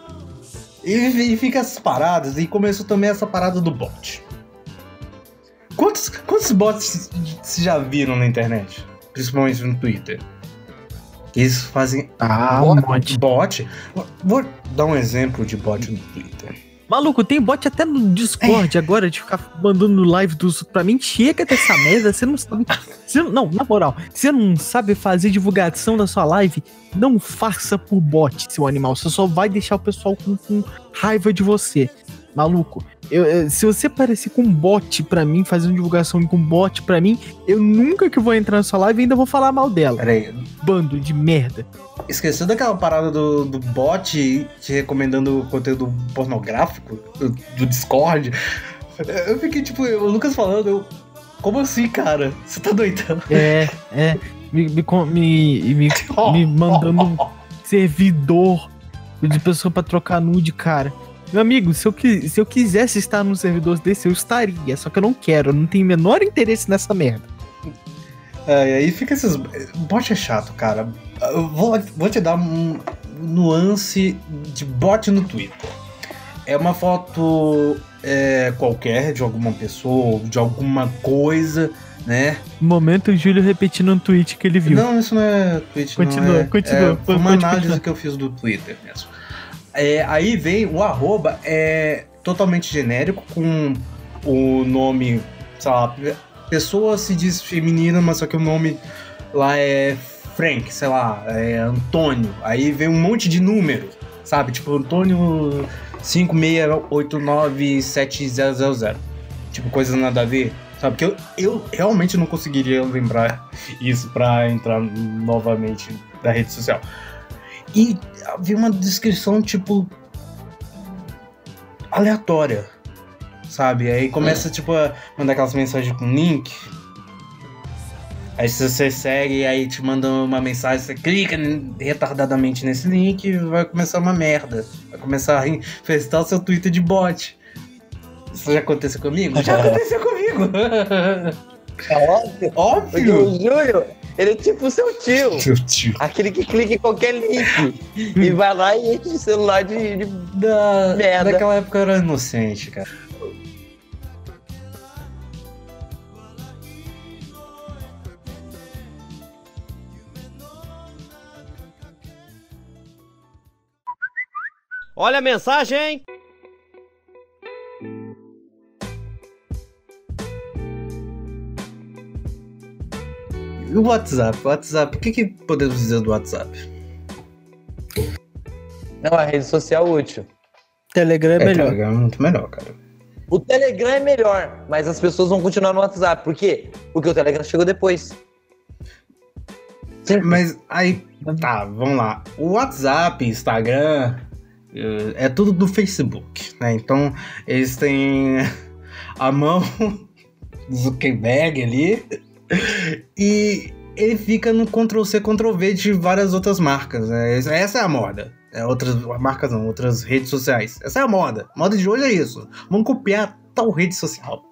E, e fica essas paradas, e começou também essa parada do bot. Quantos, quantos bots vocês já viram na internet? Principalmente no Twitter. Eles fazem. Ah, um bot. bot. Vou dar um exemplo de bot no Twitter. Maluco, tem bot até no Discord é. agora de ficar mandando live dos. Pra mim, chega dessa merda. Você não sabe. Você, não, na moral, você não sabe fazer divulgação da sua live, não faça por bot, seu animal. Você só vai deixar o pessoal com, com raiva de você. Maluco, eu, eu, se você aparecer com bot pra mim, fazendo divulgação com bot pra mim, eu nunca que vou entrar na sua live ainda vou falar mal dela. Peraí. Bando de merda. Esqueceu daquela parada do, do bot te recomendando conteúdo pornográfico do, do Discord? Eu fiquei tipo, o Lucas falando, eu. Como assim, cara? Você tá doidão? É, é. Me, me, me, me, me mandando servidor de pessoa pra trocar nude, cara. Meu amigo, se eu, se eu quisesse estar num servidor desse, eu estaria. Só que eu não quero, eu não tenho o menor interesse nessa merda. É, e aí fica esses. Bot é chato, cara. Eu vou, vou te dar um, nuance de bot no Twitter. É uma foto é, qualquer de alguma pessoa, de alguma coisa, né? Momento Júlio repetindo um tweet que ele viu. Não, isso não é tweet, Continua, não é, continua, É, foi uma análise que eu fiz do Twitter mesmo. É, aí vem o arroba, é totalmente genérico, com o nome, sei lá, pessoa se diz feminina, mas só que o nome lá é Frank, sei lá, é Antônio. Aí vem um monte de número, sabe? Tipo, Antônio 5689700. Tipo, coisa nada a ver. Sabe? Porque eu, eu realmente não conseguiria lembrar isso pra entrar novamente na rede social. E havia uma descrição, tipo. aleatória. Sabe? Aí começa, tipo, a mandar aquelas mensagens com link. Aí se você segue, aí te manda uma mensagem, você clica retardadamente nesse link e vai começar uma merda. Vai começar a infestar o seu Twitter de bot. Isso já aconteceu comigo? Já aconteceu comigo! É óbvio. Porque Óbvio! o Júlio, ele é tipo o seu tio. Seu tio. Aquele que clica em qualquer link e vai lá e enche o celular de, de Da, Merda. Naquela época eu era inocente, cara. Olha a mensagem! O WhatsApp? O WhatsApp, o que, que podemos dizer do WhatsApp? Não, a rede social útil. Telegram é, melhor. Telegram é muito melhor, cara. O Telegram é melhor, mas as pessoas vão continuar no WhatsApp. Por quê? Porque o Telegram chegou depois. Sim. Mas aí, tá, vamos lá. O WhatsApp, Instagram, eh, é tudo do Facebook, né? Então, eles têm a mão do Zuckerberg ali e ele fica no Ctrl-C, Ctrl-V de várias outras marcas, né? Essa é a moda. É, outras marcas não, outras redes sociais. Essa é a moda. A moda de hoje é isso. Vamos copiar tal rede social.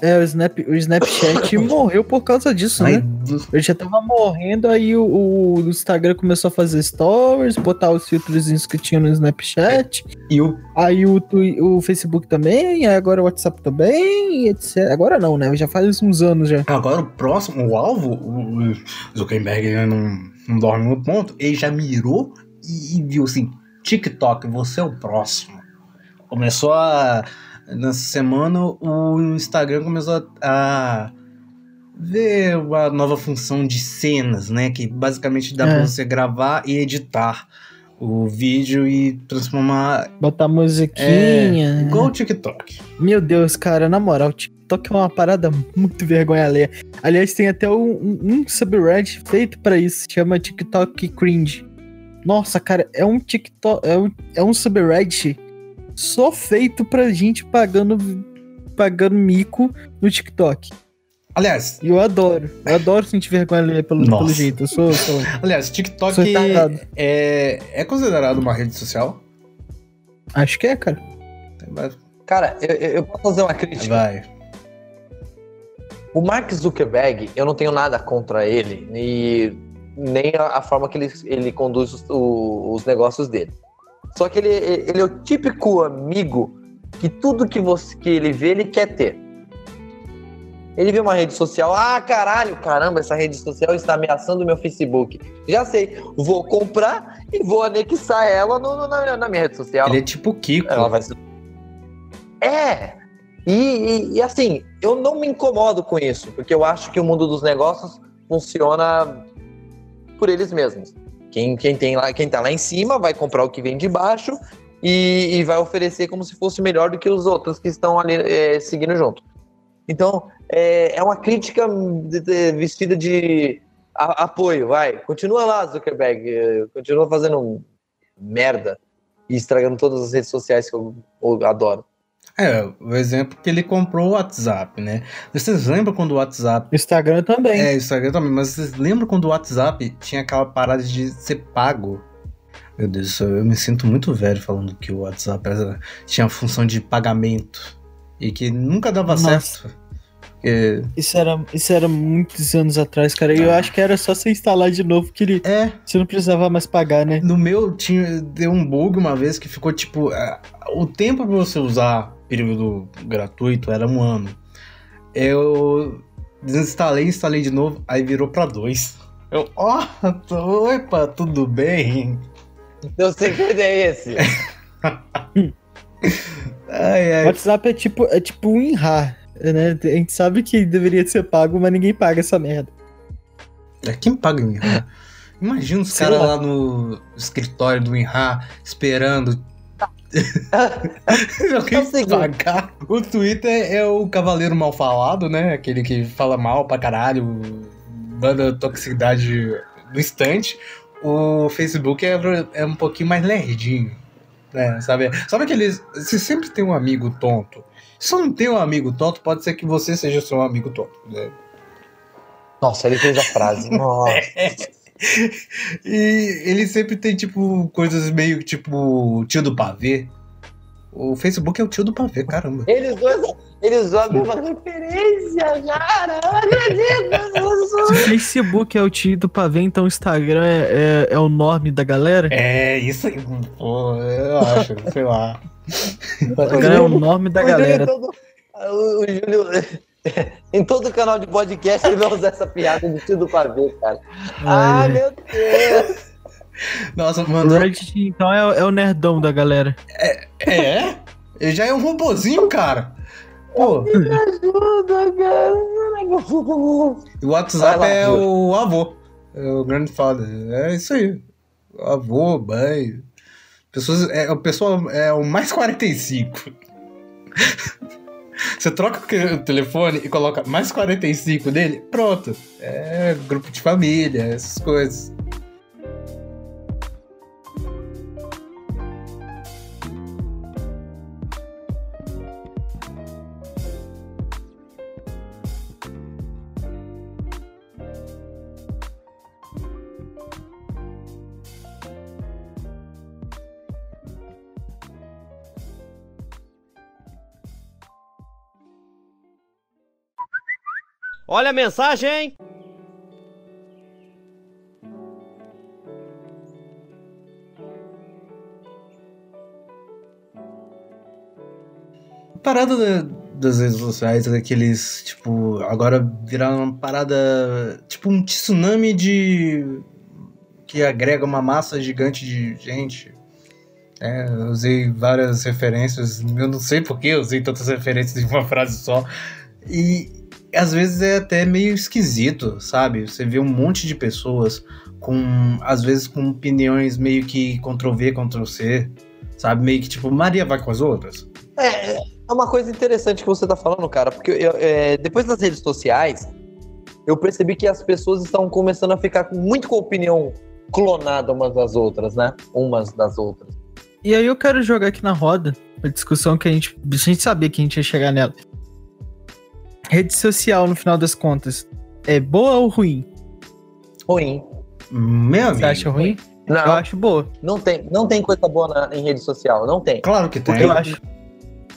É, o, Snap, o Snapchat morreu por causa disso, Aí, né? Ele já tava morrendo, aí o, o Instagram começou a fazer stories, botar os filtros que tinha no Snapchat. e o Aí o, o Facebook também, aí agora o WhatsApp também, etc. Agora não, né? Já faz uns anos já. Agora o próximo, o alvo, o Zuckerberg ele não, não dorme no ponto, ele já mirou e, e viu assim, TikTok, você é o próximo. Começou a. Nessa semana o Instagram começou a, ver a nova função de cenas, né? Que basicamente dá É. pra você gravar e editar o vídeo e transformar. Botar É, musiquinha. igual o TikTok. Meu Deus, cara, na moral, TikTok é uma parada muito vergonha alheia. Aliás, tem até um, um, um subreddit feito pra isso, se chama TikTok Cringe. Nossa, cara, é um TikTok, é um, é um subreddit só feito pra gente pagando, pagando mico no TikTok. Aliás, E eu adoro, eu adoro sentir vergonha alheia pelo, pelo jeito. Eu sou, sou aliás, TikTok Sou é, é considerado uma rede social? acho que é, cara. Cara, eu, eu eu posso fazer uma crítica. Vai. O Mark Zuckerberg, eu não tenho nada contra ele, e nem a, a forma que ele, ele conduz os, o- os negócios dele. Só que ele, ele é o típico amigo que tudo que, você, que ele vê, ele quer ter. Ele vê uma rede social, ah, caralho, caramba, essa rede social está ameaçando o meu Facebook. Já sei, vou comprar e vou anexar ela no- no- na, na minha rede social. Ele é tipo o Kiko. Ela vai. É! E, e- e, assim, eu não me incomodo com isso, porque eu acho que o mundo dos negócios funciona por eles mesmos. Quem, quem, tem lá, quem tá lá em cima vai comprar o que vem de baixo e, e vai oferecer como se fosse melhor do que os outros que estão ali é, seguindo junto. Então, é, é uma crítica de- de- vestida de a- apoio, vai. Continua lá, Zuckerberg. Continua fazendo merda e estragando todas as redes sociais que eu, eu adoro. É, o exemplo que ele comprou o WhatsApp, né? Vocês lembram quando o WhatsApp. Instagram também. É, Instagram também, mas vocês lembram quando o WhatsApp tinha aquela parada de ser pago? Meu Deus, eu me sinto muito velho falando que o WhatsApp tinha a função de pagamento e que nunca dava Nossa. certo. Porque, Isso era, isso era muitos anos atrás, cara. E eu acho que era só você instalar de novo que ele, é, você não precisava mais pagar, né? no meu tinha deu um bug uma vez que ficou tipo. é, o tempo pra você usar período gratuito era um ano. Eu desinstalei, instalei de novo, aí virou pra dois. Eu, ó, oh, opa, tudo bem? Então o segredo é esse. Ai, ai. WhatsApp é tipo, é tipo um INRA, né? A gente sabe que deveria ser pago, mas ninguém paga essa merda. É, Quem paga o INRA? Imagina os Sei caras lá. lá no escritório do INRA esperando. Alguém É pagar. O Twitter é o cavaleiro mal falado, né? Aquele que fala mal pra caralho, manda toxicidade no instante. O Facebook é, é um pouquinho mais lerdinho. Né? Sabe? Sabe aqueles. Você sempre tem um amigo tonto. Se não tem um amigo tonto, pode ser que você seja seu amigo tonto. Né? Nossa, ele fez a frase. Nossa. E ele sempre tem, tipo, coisas meio tipo tio do pavê. O Facebook é o tio do pavê, caramba. Eles dois, eles usam a mesma referência, cara. Se o Facebook é o tio do pavê, então o Instagram é, é, é o nome da galera? É, isso aí. Pô, eu acho, sei lá. O Instagram é o nome da galera. o Júlio, em todo canal de podcast, ele vai usar essa piada de tudo pra ver, cara. Ah, Ai, meu Deus. Nossa, O mano. Reddit, então, é, o- é o nerdão da galera. É? Ele já é um robozinho, cara. Pô, Ajuda, cara. o WhatsApp lá, é Júlio. o avô. É o grandfather. É isso aí. Avô, mãe. Pessoas, é, o pessoal é o mais 45. Você troca o telefone e coloca mais 45 dele, pronto. É grupo de família, essas coisas. Olha a mensagem? A parada da- das redes sociais é que eles, tipo, agora viraram uma parada. Tipo um tsunami de. que agrega uma massa gigante de gente. É, eu usei várias referências, eu não sei por que eu usei tantas referências em uma frase só. E às vezes é até meio esquisito, sabe? Você vê um monte de pessoas com, às vezes, com opiniões meio que Ctrl-V, Ctrl-C, sabe? Meio que tipo, Maria vai com as outras. É, é uma coisa interessante que você tá falando, cara, porque eu- é, depois das redes sociais, eu percebi que as pessoas estão começando a ficar com- muito com opinião clonada umas das outras, né? Umas das outras. E aí eu quero jogar aqui na roda a discussão que a gente, a gente sabia que a gente ia chegar nela. Rede social, no final das contas, é boa ou ruim? Ruim. Meu amigo. Você acha ruim? Eu Não, acho boa. não tem, não tem coisa boa na- em rede social, não tem. Claro que tem. Eu acho.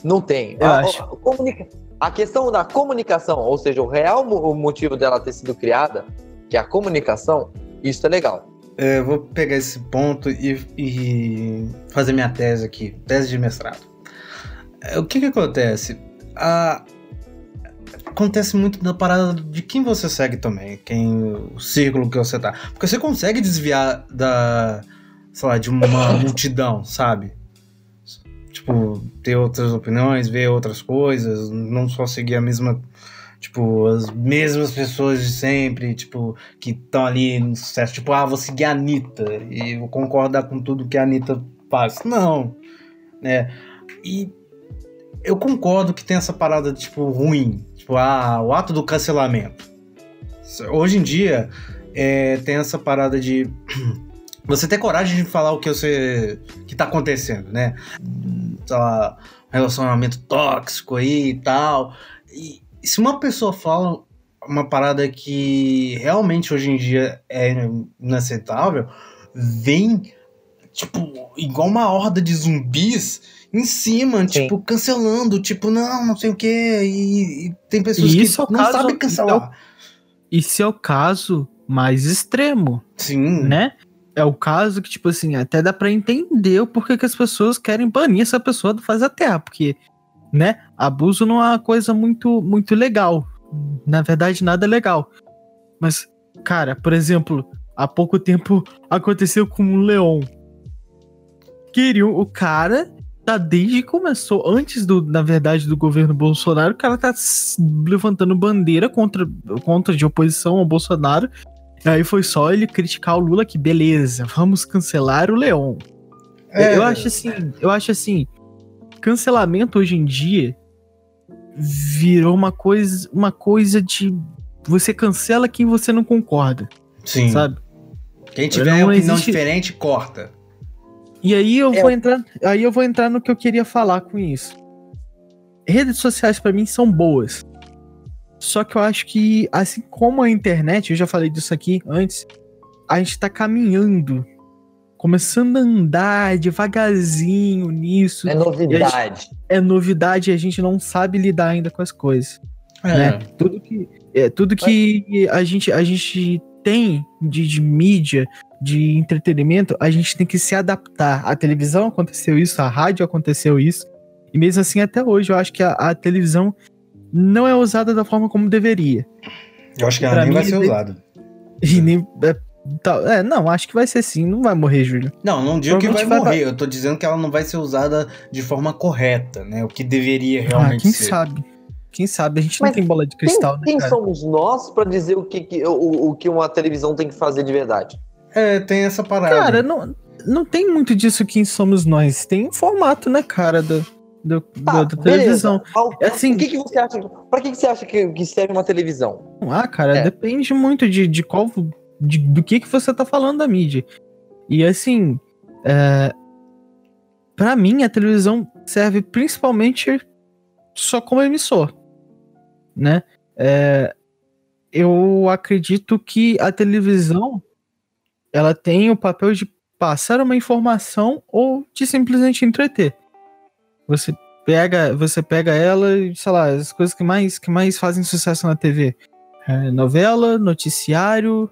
Não tem. Eu a, acho. a- comunica- a questão da comunicação, ou seja, o real mo- o motivo dela ter sido criada, que é a comunicação, isso é legal. Eu vou pegar esse ponto e, e fazer minha tese aqui, tese de mestrado. É, O que que acontece? A- acontece muito da parada de quem você segue também, quem o círculo que você tá. Porque você consegue desviar da, sei lá, de uma multidão, sabe? Tipo, ter outras opiniões, ver outras coisas, não só seguir a mesma, tipo, as mesmas pessoas de sempre, tipo, que estão ali no sucesso. Tipo, ah, vou seguir a Anitta e vou concordar com tudo que a Anitta faz. Não, né? E eu concordo que tem essa parada, tipo, ruim. Tipo, o ato do cancelamento. Hoje em dia, é, tem essa parada de você ter coragem de falar o que você que tá acontecendo, né? Sei lá, relacionamento tóxico aí e tal. E se uma pessoa fala uma parada que realmente hoje em dia é inaceitável, vem tipo, igual uma horda de zumbis em cima, Sim. tipo, cancelando, tipo, não, não sei o quê. E, e tem pessoas E que isso é não caso- sabem cancelar. Esse é o caso mais extremo, Sim. né? É o caso que, tipo assim, até dá pra entender o porquê que as pessoas querem banir essa pessoa do Faz a Terra, porque, né, abuso não é uma coisa muito, muito legal. Na verdade, nada é legal. Mas, cara, por exemplo, há pouco tempo aconteceu com o Leon. Queriam, o cara tá desde que começou, antes do, na verdade, do governo Bolsonaro, o cara tá levantando bandeira contra, contra de oposição ao Bolsonaro. E aí foi só ele criticar o Lula que beleza, vamos cancelar o Leon. É, Eu acho assim, eu acho assim, cancelamento hoje em dia virou uma coisa, uma coisa de você cancela quem você não concorda, sim. sabe? Quem tiver Não opinião existe- diferente, corta. E aí eu É. vou entrar, aí eu vou entrar no que eu queria falar com isso. Redes sociais pra mim são boas. Só que eu acho que assim como a internet, eu já falei disso aqui antes, a gente tá caminhando, começando a andar devagarzinho nisso. É novidade. É novidade e a gente não sabe lidar ainda com as coisas. É. né? Tudo que, é, tudo que a, gente, a gente tem de, de mídia, de entretenimento, a gente tem que se adaptar. A televisão aconteceu isso, a rádio aconteceu isso. E mesmo assim, até hoje, eu acho que a, a televisão não é usada da forma como deveria. Eu acho que ela Pra nem mim, vai ser ele- usada. E nem. É, tal- é, não, acho que vai ser sim, não vai morrer, Júlio. Não, não digo que vai morrer. Eu tô dizendo que ela não vai ser usada de forma correta, né? O que deveria Ah, realmente quem ser. sabe? Quem sabe? A gente Mas não tem bola de Quem, cristal, né, quem cara? somos nós pra dizer o que, que- o, o que uma televisão tem que fazer de verdade? É, tem essa parada. Cara, não, não tem muito disso quem somos nós. Tem um formato, né, cara, do, do, Tá, do- da televisão. Ao- É assim- O que, que você acha? Pra que, que você acha que, que serve uma televisão? Ah, cara, É. depende muito de, de qual. de- do que, que você tá falando da mídia. E assim, é, para mim, a televisão serve principalmente só como emissor, né? É, eu acredito que a televisão ela tem o papel de passar uma informação ou de simplesmente entreter. Você pega, você pega ela e, sei lá, as coisas que mais, que mais fazem sucesso na TV. É, novela, noticiário,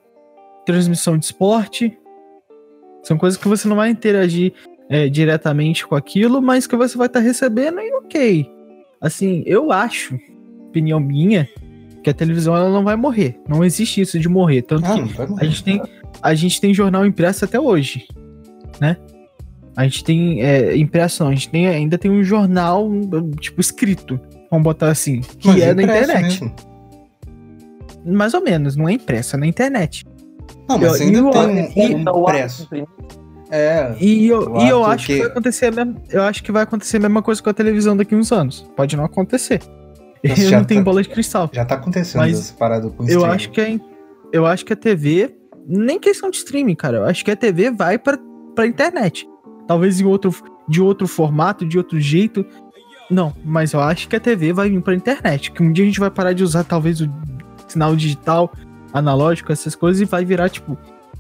transmissão de esporte. São coisas que você não vai interagir é, diretamente com aquilo, mas que você vai estar recebendo e ok. Assim, eu acho, opinião minha, que a televisão ela não vai morrer. Não existe isso de morrer. Tanto Ah, que a gente tem, a gente tem jornal impresso até hoje, né? A gente tem é, impresso, não, a gente tem, ainda tem um jornal, tipo, escrito, vamos botar assim, que Mas é da impresso internet. mesmo. Mais ou menos, não é impresso, é na internet. Não, mas Eu- ainda e o- tem um o de impresso. É. E eu, Eu e eu acho que... que- vai acontecer a mesma, eu acho que vai acontecer a mesma coisa com a televisão daqui a uns anos. Pode não acontecer. Nossa, eu já não tenho tá- bola de cristal. Já tá acontecendo Mas essa parada com Eu streaming. acho que a, eu acho que a TV, nem questão de streaming, cara. Eu acho que a TV vai pra, pra internet. Talvez em outro, de outro formato, de outro jeito. Não, mas eu acho que a TV vai vir pra internet. Que um dia a gente vai parar de usar talvez o sinal digital, analógico, essas coisas, e vai virar, tipo,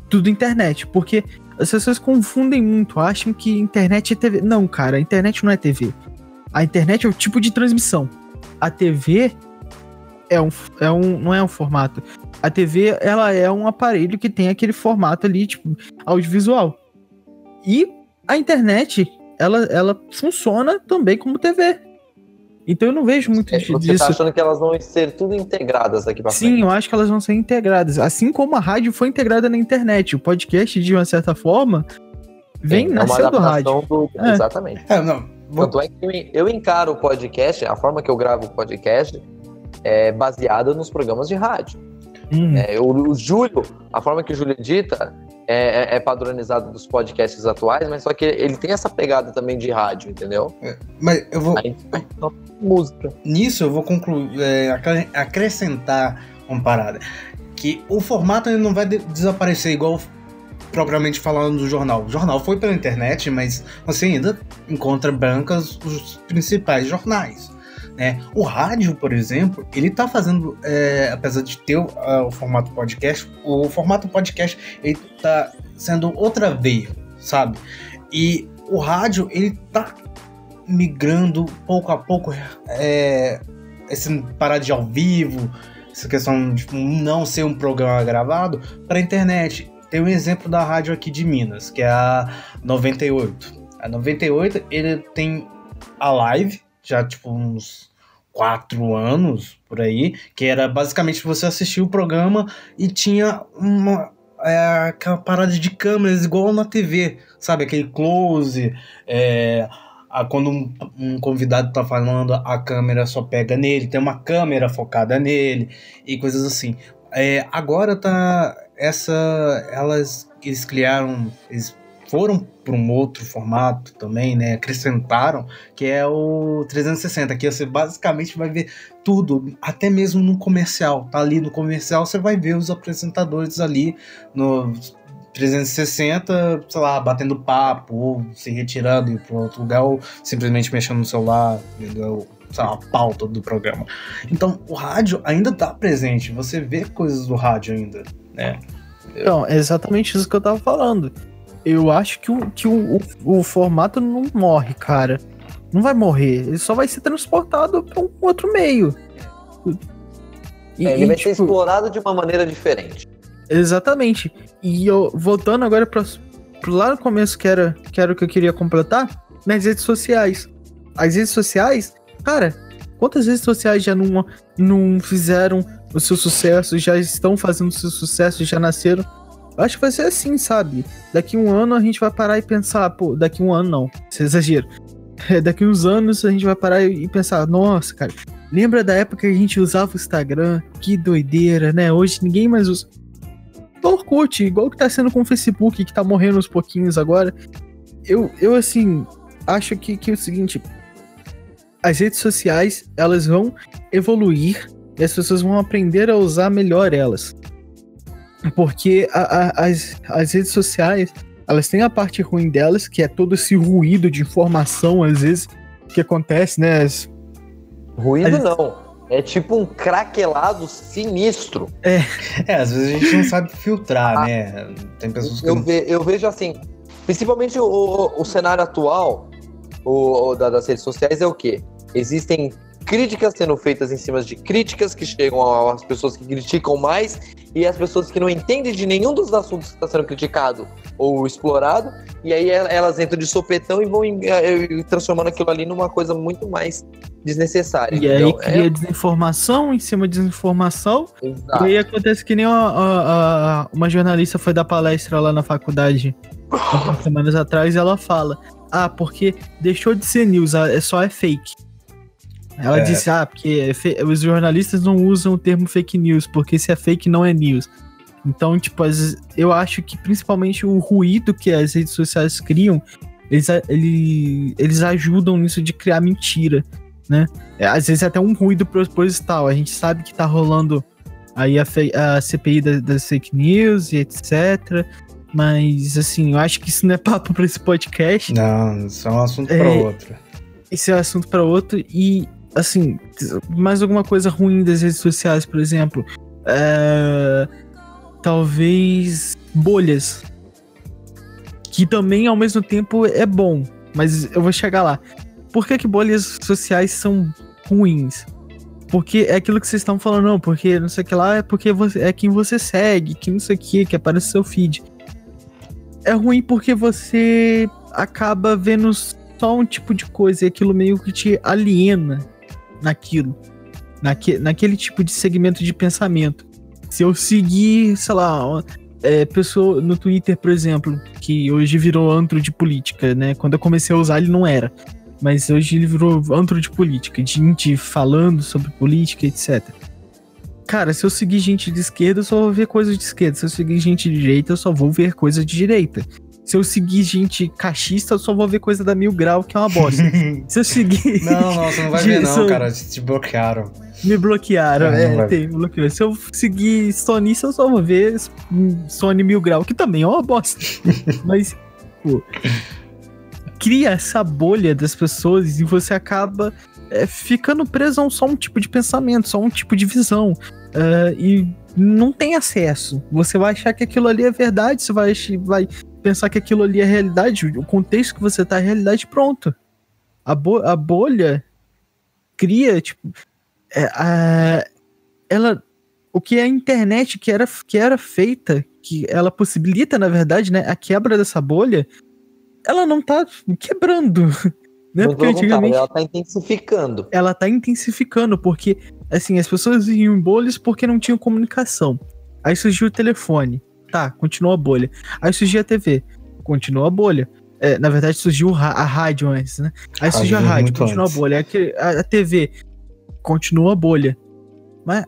tudo internet. Porque as pessoas confundem muito, acham que internet é TV. Não, cara, a internet não é TV. A internet é o tipo de transmissão. A TV é um, é um, não é um formato. A TV, ela é um aparelho que tem aquele formato ali, tipo, audiovisual. E a internet, ela, ela funciona também como TV. Então eu não vejo muito É, Você disso. tá achando que elas vão ser tudo integradas daqui pra Sim, eu acho que elas vão ser integradas. Assim como a rádio foi integrada na internet. O podcast, de uma certa forma, vem Sim, é nasceu do rádio. do- É. Exatamente. É, não. Vou... Tanto é que eu- eu encaro o podcast, a forma que eu gravo o podcast é baseada nos programas de rádio. Hum, É, eu- o Júlio, a forma que o Júlio edita é, é, é padronizado dos podcasts atuais, mas só que ele tem essa pegada também de rádio, entendeu? Mas eu vou. Aí faz só música. Nisso eu vou concluir, é, acre- acrescentar uma parada. Que o formato ele não vai de- desaparecer igual propriamente falando do jornal. O jornal foi pela internet, mas você ainda encontra bancas os principais jornais. Né? O rádio, por exemplo, ele tá fazendo, é, apesar de ter a- o formato podcast, o formato podcast ele tá sendo outra veia, sabe? E o rádio, ele tá migrando pouco a pouco, é, esse parar de ao vivo, essa questão de não ser um programa gravado, para a internet. Tem um exemplo da rádio aqui de Minas, que é a 98. A 98, ele tem a live, já tipo uns quatro anos por aí, que era basicamente você assistir o programa e tinha uma é, aquela parada de câmeras igual na TV, sabe? Aquele close, é, a, quando um, um, convidado tá falando, a câmera só pega nele, tem uma câmera focada nele e coisas assim. É, agora tá essa, elas eles criaram, eles foram para um outro formato também, né? Acrescentaram, que é o 360, que você basicamente vai ver tudo, até mesmo no comercial. Tá ali no comercial, você vai ver os apresentadores ali no 360, sei lá, batendo papo, ou se retirando para outro lugar, ou simplesmente mexendo no celular, entendeu? Sei lá, a pauta do programa. Então, o rádio ainda tá presente, você vê coisas do rádio ainda, né? Então, é exatamente isso que eu tava falando eu acho que, o, que o, o, o, formato não morre, cara. Não vai morrer. Ele só vai ser transportado para um outro meio. E, é, ele e, vai tipo, ser explorado de uma maneira diferente. Exatamente. E eu, voltando agora para lá no começo, que era, que era o que eu queria completar, nas redes sociais. As redes sociais, cara, quantas redes sociais já não, não fizeram o seu sucesso, já estão fazendo o seu sucesso, já nasceram Acho que vai ser assim, sabe? Daqui um ano a gente vai parar e pensar, pô, daqui um ano não, isso é exagero. Daqui uns anos a gente vai parar e pensar, nossa, cara, lembra da época que a gente usava o Instagram? Que doideira, né? Hoje ninguém mais usa. Orkut, igual que tá sendo com o Facebook, que tá morrendo uns pouquinhos agora. Eu, eu assim, acho que, que é o seguinte: as redes sociais, elas vão evoluir e as pessoas vão aprender a usar melhor elas. Porque a, a, as, as redes sociais, elas têm a parte ruim delas, que é todo esse ruído de informação, às vezes, que acontece, né? As, ruído as... não. É tipo um craquelado sinistro. É. é, às vezes a gente não sabe filtrar, ah, né? Tem pessoas que. Eu, ve, eu vejo assim, principalmente o, o, o cenário atual o, o, das redes sociais é o quê? Existem críticas sendo feitas em cima de críticas que chegam às pessoas que criticam mais e as pessoas que não entendem de nenhum dos assuntos que está sendo criticado ou explorado, e aí elas entram de sopetão e vão eh, transformando aquilo ali numa coisa muito mais desnecessária. E aí cria é... desinformação em cima de desinformação, Exato. e aí acontece que nem uma, uma jornalista foi dar palestra lá na faculdade semanas atrás e ela fala, ah, porque deixou de ser news, é só é fake. Ela é. disse, ah, porque os jornalistas não usam o termo fake news, porque se é fake não é news. Então, tipo, eu acho que principalmente o ruído que as redes sociais criam, eles, eles, eles ajudam nisso de criar mentira, né? É, às vezes é até um ruído proposital. A gente sabe que tá rolando aí a, a CPI das, das fake news e etc. Mas, assim, eu acho que isso não é papo pra esse podcast. Não, isso é um assunto é, para outro. Isso é um assunto para outro. E assim, mais alguma coisa ruim das redes sociais, por exemplo. É, talvez bolhas. Que também, ao mesmo tempo, é bom. Mas eu vou chegar lá. Por que, que bolhas sociais são ruins? Porque é aquilo que vocês estão falando, não, porque não sei o que lá, é porque você, é quem você segue, que não sei o que, que aparece no seu feed. É ruim porque você acaba vendo só um tipo de coisa e aquilo meio que te aliena naquilo, naque, naquele tipo de segmento de pensamento. Se eu seguir, sei lá, é, pessoa no Twitter, por exemplo, que hoje virou antro de política, né? Quando eu comecei a usar, ele não era. Mas hoje ele virou antro de política, de gente falando sobre política, etc. Cara, se eu seguir gente de esquerda, eu só vou ver coisas de esquerda. Se eu seguir gente de direita, eu só vou ver coisas de direita. Se eu seguir gente cachista, eu só vou ver coisa da Mil Grau, que é uma bosta. Se eu seguir. Não, não, você não vai ver, não, cara. Te bloquearam. Me bloquearam, é, é tem, bloqueou. Se eu seguir sonista, eu só vou ver Sony Mil Grau, que também é uma bosta. Mas, pô, cria essa bolha das pessoas e você acaba é, ficando preso a um, só um tipo de pensamento, só um tipo de visão. Uh, e não tem acesso. Você vai achar que aquilo ali é verdade, você vai, vai pensar que aquilo ali é realidade, o contexto que você tá é realidade, pronto. A, bo a bolha cria, tipo, é, a, ela, o que é a internet que era, que era feita, que ela possibilita, na verdade, né, a quebra dessa bolha, ela não tá quebrando. Né? Porque contar, antigamente ela tá intensificando. ela tá intensificando, porque, assim, as pessoas viviam em bolhas porque não tinham comunicação. Aí surgiu o telefone, tá, continua a bolha. Aí surgiu a TV, continua a bolha. É, na verdade, surgiu a rádio antes, né? Aí surgiu a Rádio continua antes. a bolha. Aí A, a TV, continua a bolha. Mas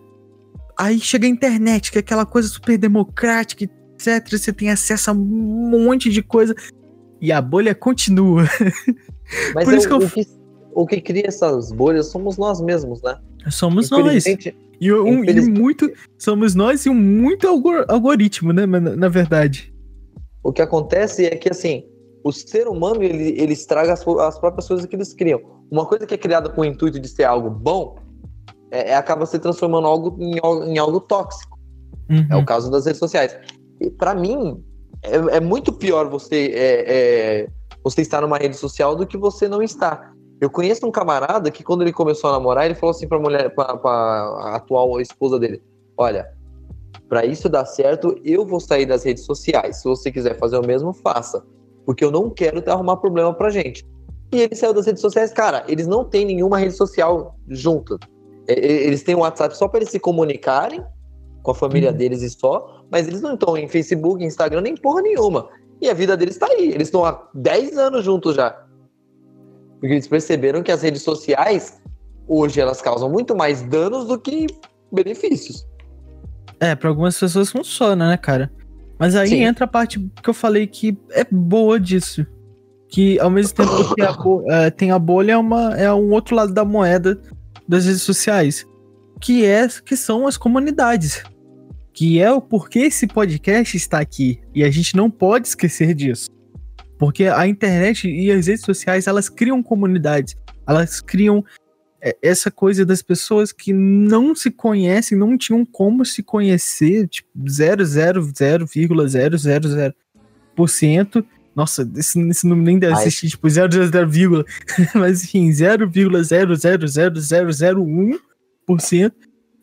aí chega a internet, que é aquela coisa super democrática, etc. Você tem acesso a um monte de coisa. E a bolha continua. Mas Por é isso que o, eu- o que, o que cria essas bolhas somos nós mesmos, né? Somos nós. E, um, e muito. Somos nós e um muito algor- algoritmo, né? Na, na verdade. o que acontece é que, assim, o ser humano, ele, ele estraga as, as próprias coisas que eles criam. Uma coisa que é criada com o intuito de ser algo bom, é, é- acaba se transformando algo em, em algo tóxico. Uhum. É o caso das redes sociais. E para mim, é, é muito pior você, é, é, você estar numa rede social do que você não estar. Eu conheço um camarada que quando ele começou a namorar, ele falou assim pra mulher, pra, pra atual esposa dele: Olha, para isso dar certo, eu vou sair das redes sociais. Se você quiser fazer o mesmo, faça. Porque eu não quero arrumar problema pra gente. E ele saiu das redes sociais, cara, eles não têm nenhuma rede social junta. É, Eles têm um WhatsApp só para eles se comunicarem com a família Uhum. deles e só, mas eles não estão em Facebook, Instagram, nem porra nenhuma. E a vida deles tá aí. Eles estão há 10 anos juntos já. Porque eles perceberam que as redes sociais, hoje, elas causam muito mais danos do que benefícios. É, pra algumas pessoas funciona, né, cara? Mas aí Sim. entra a parte que eu falei que é boa disso. Que ao mesmo tempo que a bo- é, tem a bolha, é, uma, é um outro lado da moeda das redes sociais. Que, é, que são as comunidades. Que é o porquê esse podcast está aqui. E a gente não pode esquecer disso. Porque a internet e as redes sociais, elas criam comunidades. Elas criam é, essa coisa das pessoas que não se conhecem, não tinham como se conhecer, tipo, 0,0,000%. Nossa, esse, esse número nem deve Ai. existir, tipo, 0,00, vírgula. mas enfim, 0,00001%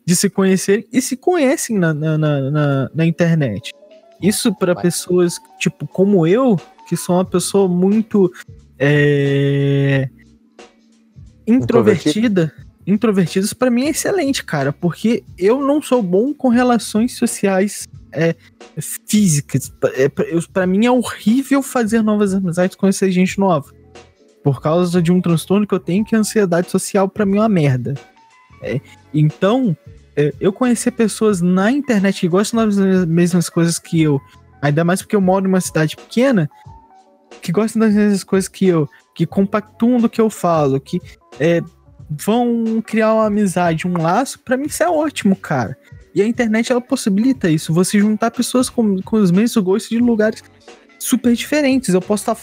de se conhecer e se conhecem na, na, na, na- internet. Isso para pessoas, tipo, como eu, que sou uma pessoa muito é, introvertida. Introvertida, isso pra mim é excelente, cara, porque eu não sou bom com relações sociais é, físicas. É, pra mim é horrível fazer novas amizades, conhecer gente nova. Por causa de um transtorno que eu tenho, que a ansiedade social pra mim é uma merda. É, então, é, eu conhecer pessoas na internet que gostam das mesmas coisas que eu, ainda mais porque eu moro numa cidade pequena, que gostam das mesmas coisas que eu, que compactuam do que eu falo, que é, vão criar uma amizade, um laço, pra mim isso é ótimo, cara. E a internet ela possibilita isso, você juntar pessoas com, com os mesmos gostos de lugares super diferentes. Eu posso estar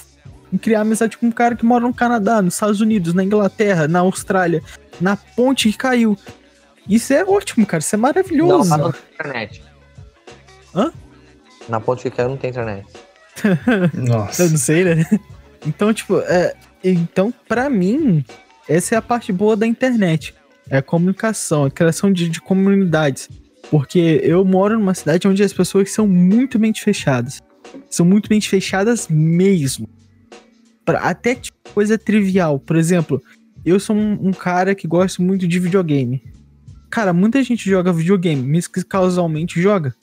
criar amizade com um cara que mora no Canadá, nos Estados Unidos, na Inglaterra, na Austrália, na ponte que caiu. Isso é ótimo, cara. Isso é Não, maravilhoso. lá não tem internet. Hã? Na ponte que caiu não tem internet. Nossa. Eu não sei, né? Então, tipo, é, então, pra mim, essa é a parte boa da internet. É a comunicação, a criação de, de comunidades. Porque eu moro numa cidade onde as pessoas são muito mente fechadas. São muito mente fechadas mesmo. Pra, até tipo, coisa trivial. Por exemplo, eu sou um, um cara que gosta muito de videogame. Cara, muita gente joga videogame, mesmo que causalmente joga.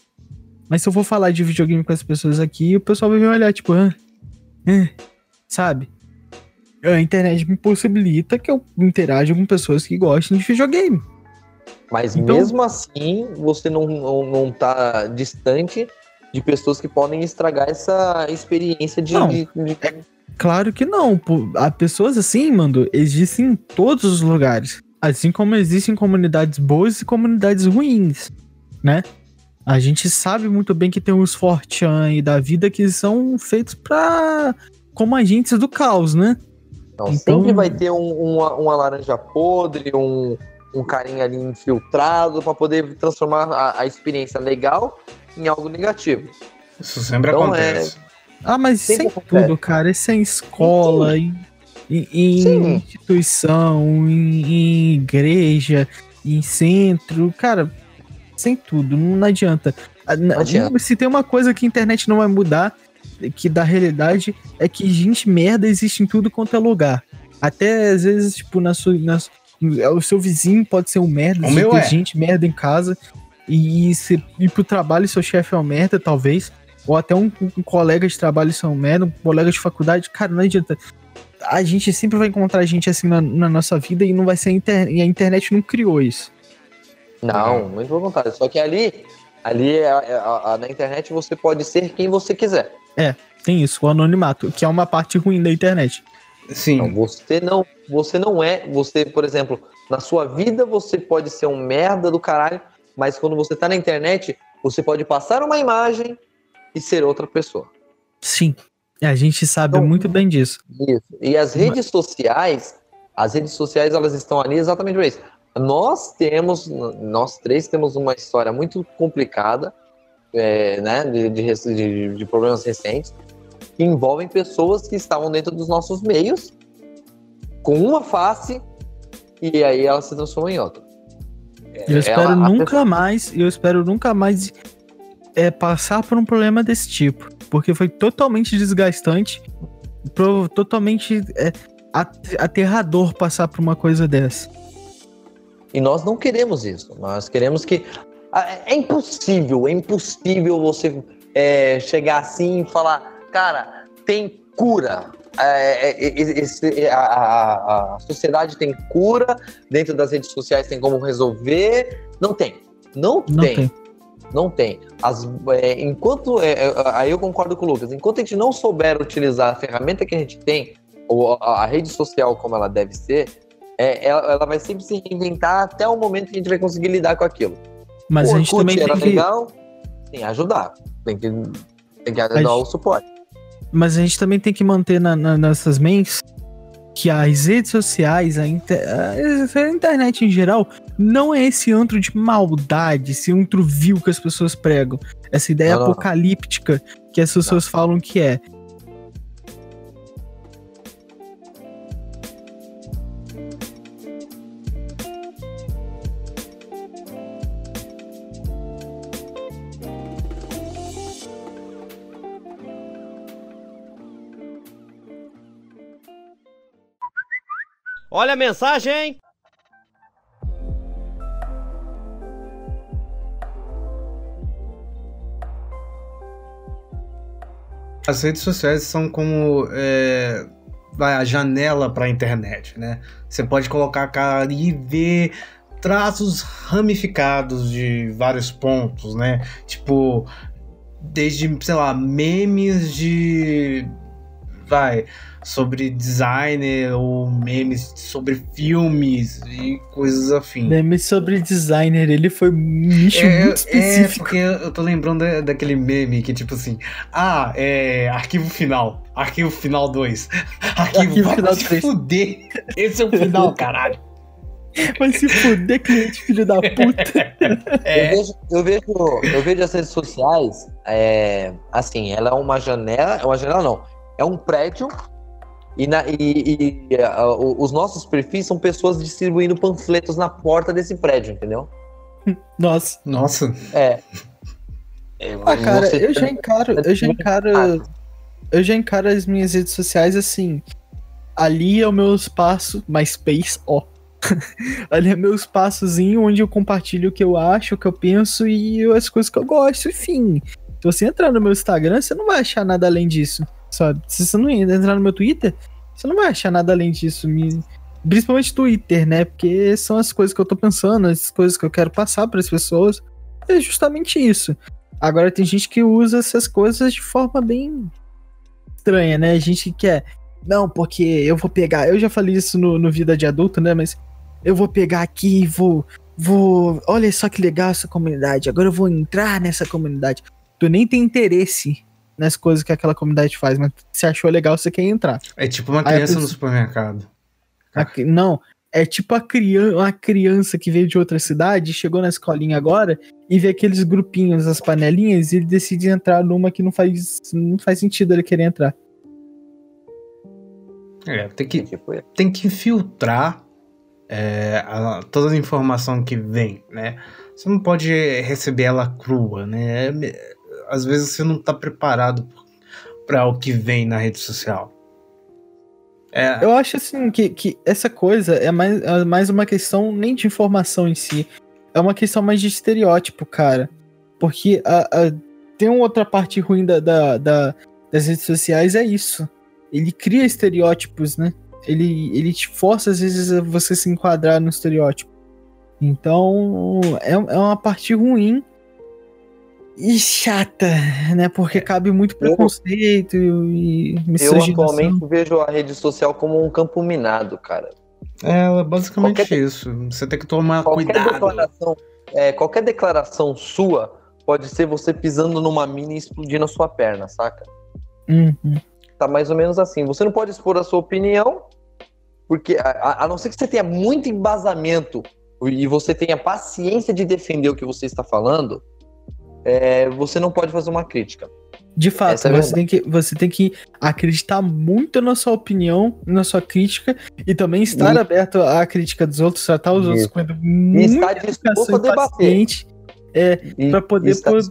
Mas se eu for falar de videogame com as pessoas aqui, o pessoal vai me olhar, tipo, ah, ah", sabe? A internet me possibilita que eu interaja com pessoas que gostam de videogame. Mas Então- mesmo assim, você não, não, não tá distante de pessoas que podem estragar essa experiência de. Não, de- de- Claro que não. Há pessoas assim, mano, existem em todos os lugares. Assim como existem comunidades boas e comunidades ruins, né? A gente sabe muito bem que tem os Fortean e da vida que são feitos pra. como agentes do caos, né? Então, Então- sempre vai ter um- uma, uma laranja podre, um, um carinha ali infiltrado para poder transformar a, a experiência legal em algo negativo. Isso sempre Então, acontece. Ah, mas isso é em tudo, cara. Isso é em escola, em, em- em instituição, em, em igreja, em centro. Cara, sem tudo, não adianta. Ah, na- adianta. Se tem uma coisa que a internet não vai mudar, que da realidade, é que gente merda existe em tudo quanto é lugar. Até às vezes, tipo, na sua. Na, su- o seu vizinho pode ser um merda, O se meu tem é. gente merda em casa. E se ir pro trabalho seu chefe é um merda, talvez. Ou até um, um colega de trabalho ser um merda, um colega de faculdade. Cara, não adianta. A gente sempre vai encontrar gente assim na, na nossa vida e não vai ser a internet. E a internet não criou isso. Não, muito pelo contrário. Só que ali, ali é- é- a- a- na internet você pode ser quem você quiser. Tem isso, o anonimato, que é uma parte ruim da internet. Sim. Então, você não, você não é, você, por exemplo, na sua vida você pode ser um merda do caralho, mas quando você tá na internet, você pode passar uma imagem e ser outra pessoa. Sim. A gente sabe Então- muito bem disso. Isso. E as redes sociais, as redes sociais, elas estão ali exatamente para isso. Nós temos, nós três temos uma história muito complicada, é, né, de, de, de- problemas recentes, que envolvem pessoas que estavam dentro dos nossos meios, com uma face, e aí ela se transforma em outra. Eu espero Ela- nunca mais, eu espero nunca mais é, passar por um problema desse tipo. Porque foi totalmente desgastante, pro- totalmente é, at- aterrador passar por uma coisa dessa. E nós não queremos isso. Nós queremos que. Ah, É impossível, é impossível você é, chegar assim e falar, cara, tem cura. É, é, é, esse- a, a- a sociedade tem cura, dentro das redes sociais tem como resolver. Não tem. Não, Não tem. tem. Não tem. As, é, enquanto. é, é, aí eu concordo com o Lucas. Enquanto a gente não souber utilizar a ferramenta que a gente tem, ou a, a rede social como ela deve ser, é, ela, ela vai sempre se reinventar até o momento que a gente vai conseguir lidar com aquilo. Mas o a gente também era tem que. legal, sim, ajudar. Tem que, tem que dar gente- o suporte. Mas a gente também tem que manter na, na, nessas mentes que as redes sociais, a, inter- a- internet em geral, não é esse antro de maldade, esse antro vil que as pessoas pregam. Essa ideia Não, não, não. apocalíptica que as pessoas falam que é. Olha a mensagem! As redes sociais são como é, a janela para a internet, né? Você pode colocar a cara e ver traços ramificados de vários pontos, né? Tipo, desde, sei lá, memes de. Vai, sobre designer ou memes sobre filmes e coisas afins. Meme sobre designer, ele foi um nicho É, muito é, específico. porque eu tô lembrando da- daquele meme que, tipo assim, ah, é. Arquivo final. Arquivo final 2. Arquivo, Arquivo vai final se três. fuder. Esse é o final, caralho. Vai se fuder, cliente, filho da puta. É. Eu, vejo, eu, vejo, eu vejo as redes sociais, é, assim, ela é uma janela, é uma janela não, é um prédio e, na- e- e, o- os nossos perfis são pessoas distribuindo panfletos na porta desse prédio, entendeu? Nossa. Nossa. É. É, Ah, cara, eu já encaro, eu já encaro, eu já encaro as minhas redes sociais assim. Ali é o meu espaço, MySpace, ó. ali é meu espaçozinho onde eu compartilho o que eu acho, o que eu penso e as coisas que eu gosto, enfim. Se você entrar no meu Instagram, você não vai achar nada além disso, sabe? Se você não entrar no meu Twitter, você não vai achar nada além disso. Me... Principalmente Twitter, né? Porque são as coisas que eu tô pensando, as coisas que eu quero passar para as pessoas. É justamente isso. Agora tem gente que usa essas coisas de forma bem estranha, né? Gente que quer. Não, porque eu vou pegar. Eu já falei isso no, no Vida de Adulto, né? Mas eu vou pegar aqui e vou. Vou. Olha só que legal essa comunidade. Agora eu vou entrar nessa comunidade. Tu nem tem interesse nas coisas que aquela comunidade faz, mas se achou legal, você quer entrar. É tipo uma a criança no pessoa- supermercado. Aqui- não, É tipo a criança, uma criança que veio de outra cidade, chegou na escolinha agora e vê aqueles grupinhos, as panelinhas, e ele decide entrar numa que não faz, não faz sentido ele querer entrar. É, tem que, Tipo, é. tem que filtrar é, a- toda a informação que vem, né? Você não pode receber ela crua, né? Às vezes você não tá preparado para o que vem na rede social. É, Eu acho assim que, que essa coisa é mais, é mais uma questão nem de informação em si. É uma questão mais de estereótipo, cara. Porque a, a- tem uma outra parte ruim da, da- da- das redes sociais, é isso. Ele cria estereótipos, né? Ele, ele te força, às vezes, a você se enquadrar no estereótipo. Então, é, é uma parte ruim e chata, né? Porque cabe muito preconceito e Eu misoginação. atualmente vejo a rede social como um campo minado, cara. é basicamente Qualquer- isso. Você tem que tomar Qualquer cuidado. declaração, é, qualquer declaração sua pode ser você pisando numa mina e explodindo a sua perna, saca? Uhum. Tá mais ou menos assim. Você não pode expor a sua opinião, porque a, a- a não ser que você tenha muito embasamento e você tenha paciência de defender o que você está falando, é, você não pode fazer uma crítica. De fato, é você, tem que, você tem que acreditar muito na sua opinião, na sua crítica, e também estar E- aberto à crítica dos outros, tratar os outros com muita estar disposto educação a debater. paciente E- Pra poder e estar pôr-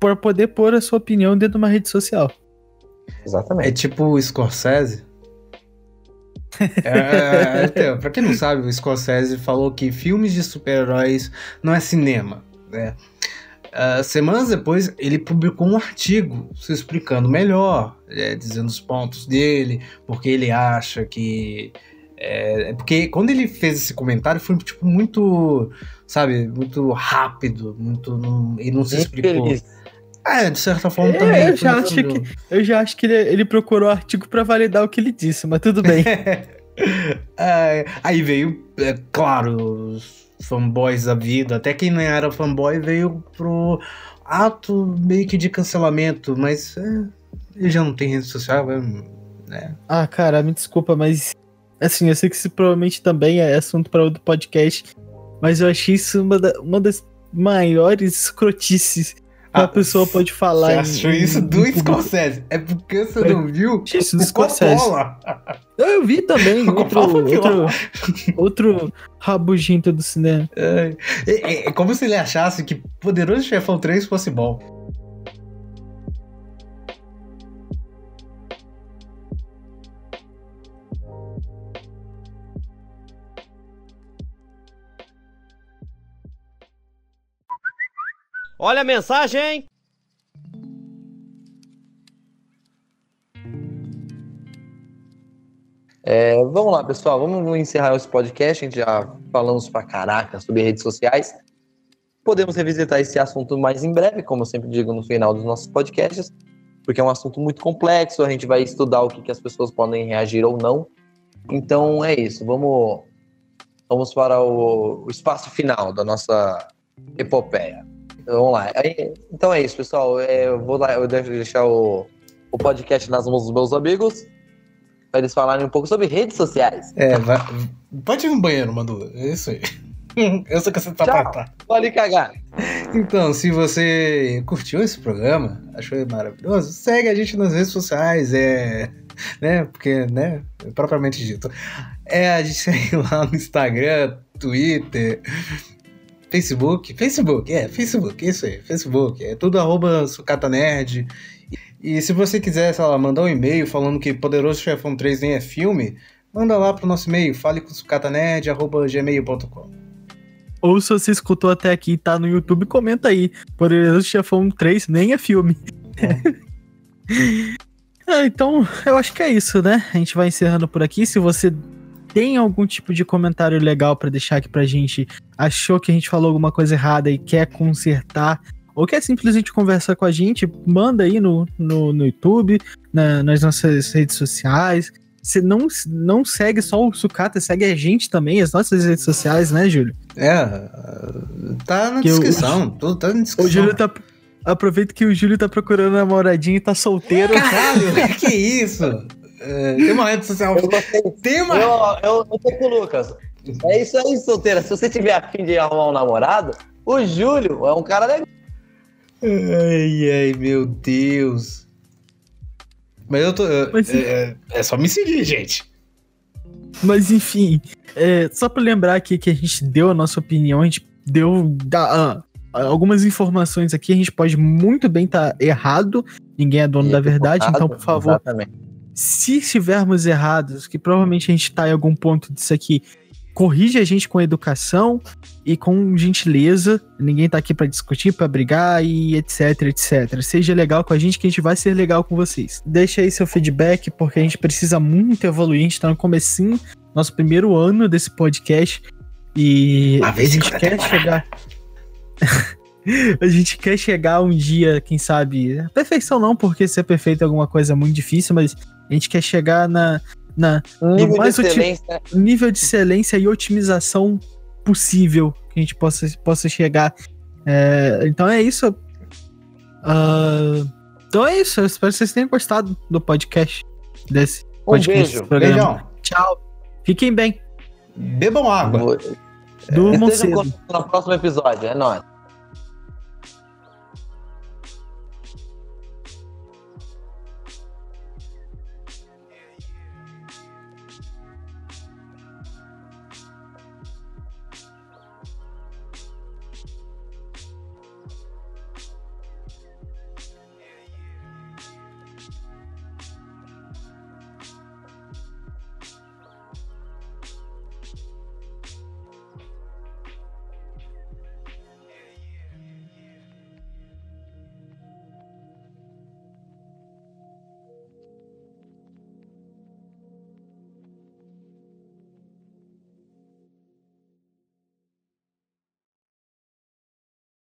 para poder pôr a sua opinião dentro de uma rede social. É Exatamente. tipo o Scorsese. É, então, pra quem não sabe, o Scorsese falou que filmes de super-heróis não é cinema. Né? Ah, semanas depois, ele publicou um artigo se explicando melhor, é, dizendo os pontos dele, porque ele acha que. É, é porque quando ele fez esse comentário foi tipo muito, sabe, muito rápido, muito, não, ele não se explicou. É, de certa forma É, também. eu já acho que- Eu já acho que ele, ele procurou o artigo pra validar o que ele disse, mas tudo bem. É, aí veio, é, claro, os fanboys da vida. Até quem não era fanboy veio pro ato meio que de cancelamento, mas é, ele já não tem rede social, é, né? ah, cara, me desculpa, mas assim, eu sei que isso provavelmente também é assunto pra outro podcast, mas eu achei isso uma, da- uma das maiores escrotices uma pessoa pode falar. Você em- achou em- isso em do. Scorsese? É porque você não viu Achei isso do o Scorsese. Eu vi também, outro, outro, outro rabugento do cinema. É, é- é como se ele achasse que Poderoso Chefão 3 fosse bom. Olha a mensagem? É, vamos lá, pessoal. Vamos encerrar esse podcast. A gente já falamos pra caraca sobre redes sociais. Podemos revisitar esse assunto mais em breve, como eu sempre digo no final dos nossos podcasts, porque é um assunto muito complexo. A gente vai estudar o que, que as pessoas podem reagir ou não. Então é isso. Vamos, vamos para o, o espaço final da nossa epopeia. Vamos lá. Então é isso, pessoal. É, eu vou lá, eu deixo deixar o, o podcast nas mãos dos meus amigos para eles falarem um pouco sobre redes sociais. É, vai- pode ir no banheiro, Manu. É isso aí. Eu sou que você tá cá. Pode cagar. Então, se você curtiu esse programa, achou ele maravilhoso, segue a gente nas redes sociais, é. Né? Porque, né? Propriamente dito. É, a gente segue lá no Instagram, Twitter, Facebook. Facebook, é, Facebook, isso aí, Facebook. É tudo arroba Sucata Nerd. E se você quiser, sei lá, mandar um e-mail falando que Poderoso Chefão 3 nem é filme, manda lá pro nosso e-mail, fale com sucatanerd.gmail.com. Ou se você escutou até aqui e tá no YouTube, comenta aí. Poderoso Chefão 3 nem é filme. Ah, então, eu acho que é isso, né? A gente vai encerrando por aqui. Se você tem algum tipo de comentário legal pra deixar aqui pra gente, achou que a gente falou alguma coisa errada e quer consertar, ou quer simplesmente conversar com a gente, manda aí no, no, no YouTube, na- nas nossas redes sociais. Você não, não segue só o Sucata, segue a gente também, as nossas redes sociais, né, Júlio? É, tá na Que descrição, tudo tá na descrição. O Júlio tá. Aproveita que o Júlio tá procurando namoradinho e tá solteiro. Caralho, que isso? É, tem uma rede social. Eu. Tem uma. Eu, eu, eu tô com o Lucas. É isso aí, solteira. Se você tiver afim de arrumar um namorado, o Júlio é um cara legal. Ai, ai, meu Deus. Mas eu tô. é- Mas- é, é só me seguir, gente. Mas enfim, é, só pra lembrar aqui que a gente deu a nossa opinião, a gente deu da- ah, algumas informações aqui, a gente pode muito bem estar errado, ninguém é dono da verdade, então por favor, Exatamente. Se estivermos errados, que provavelmente a gente tá em algum ponto disso aqui, corrige a gente com educação e com gentileza. Ninguém tá aqui pra discutir, pra brigar e etc, etc. Seja legal com a gente que a gente vai ser legal com vocês. Deixa aí seu feedback porque a gente precisa muito evoluir, a gente tá no comecinho, nosso primeiro ano desse podcast e Uma a vez em gente quer temporada. chegar a gente quer chegar um dia, quem sabe, perfeição não, porque ser perfeito é alguma coisa muito difícil, mas a gente quer chegar na, na Nível de mais uti- excelência. nível de excelência e otimização possível que a gente possa, possa chegar. É, então é isso. Ah, então é isso. Eu espero que vocês tenham gostado do podcast desse Um podcast. beijo. desse programa. Beijão. Tchau. Fiquem bem. Bebam água. Durmam Estejam no próximo episódio. É nóis.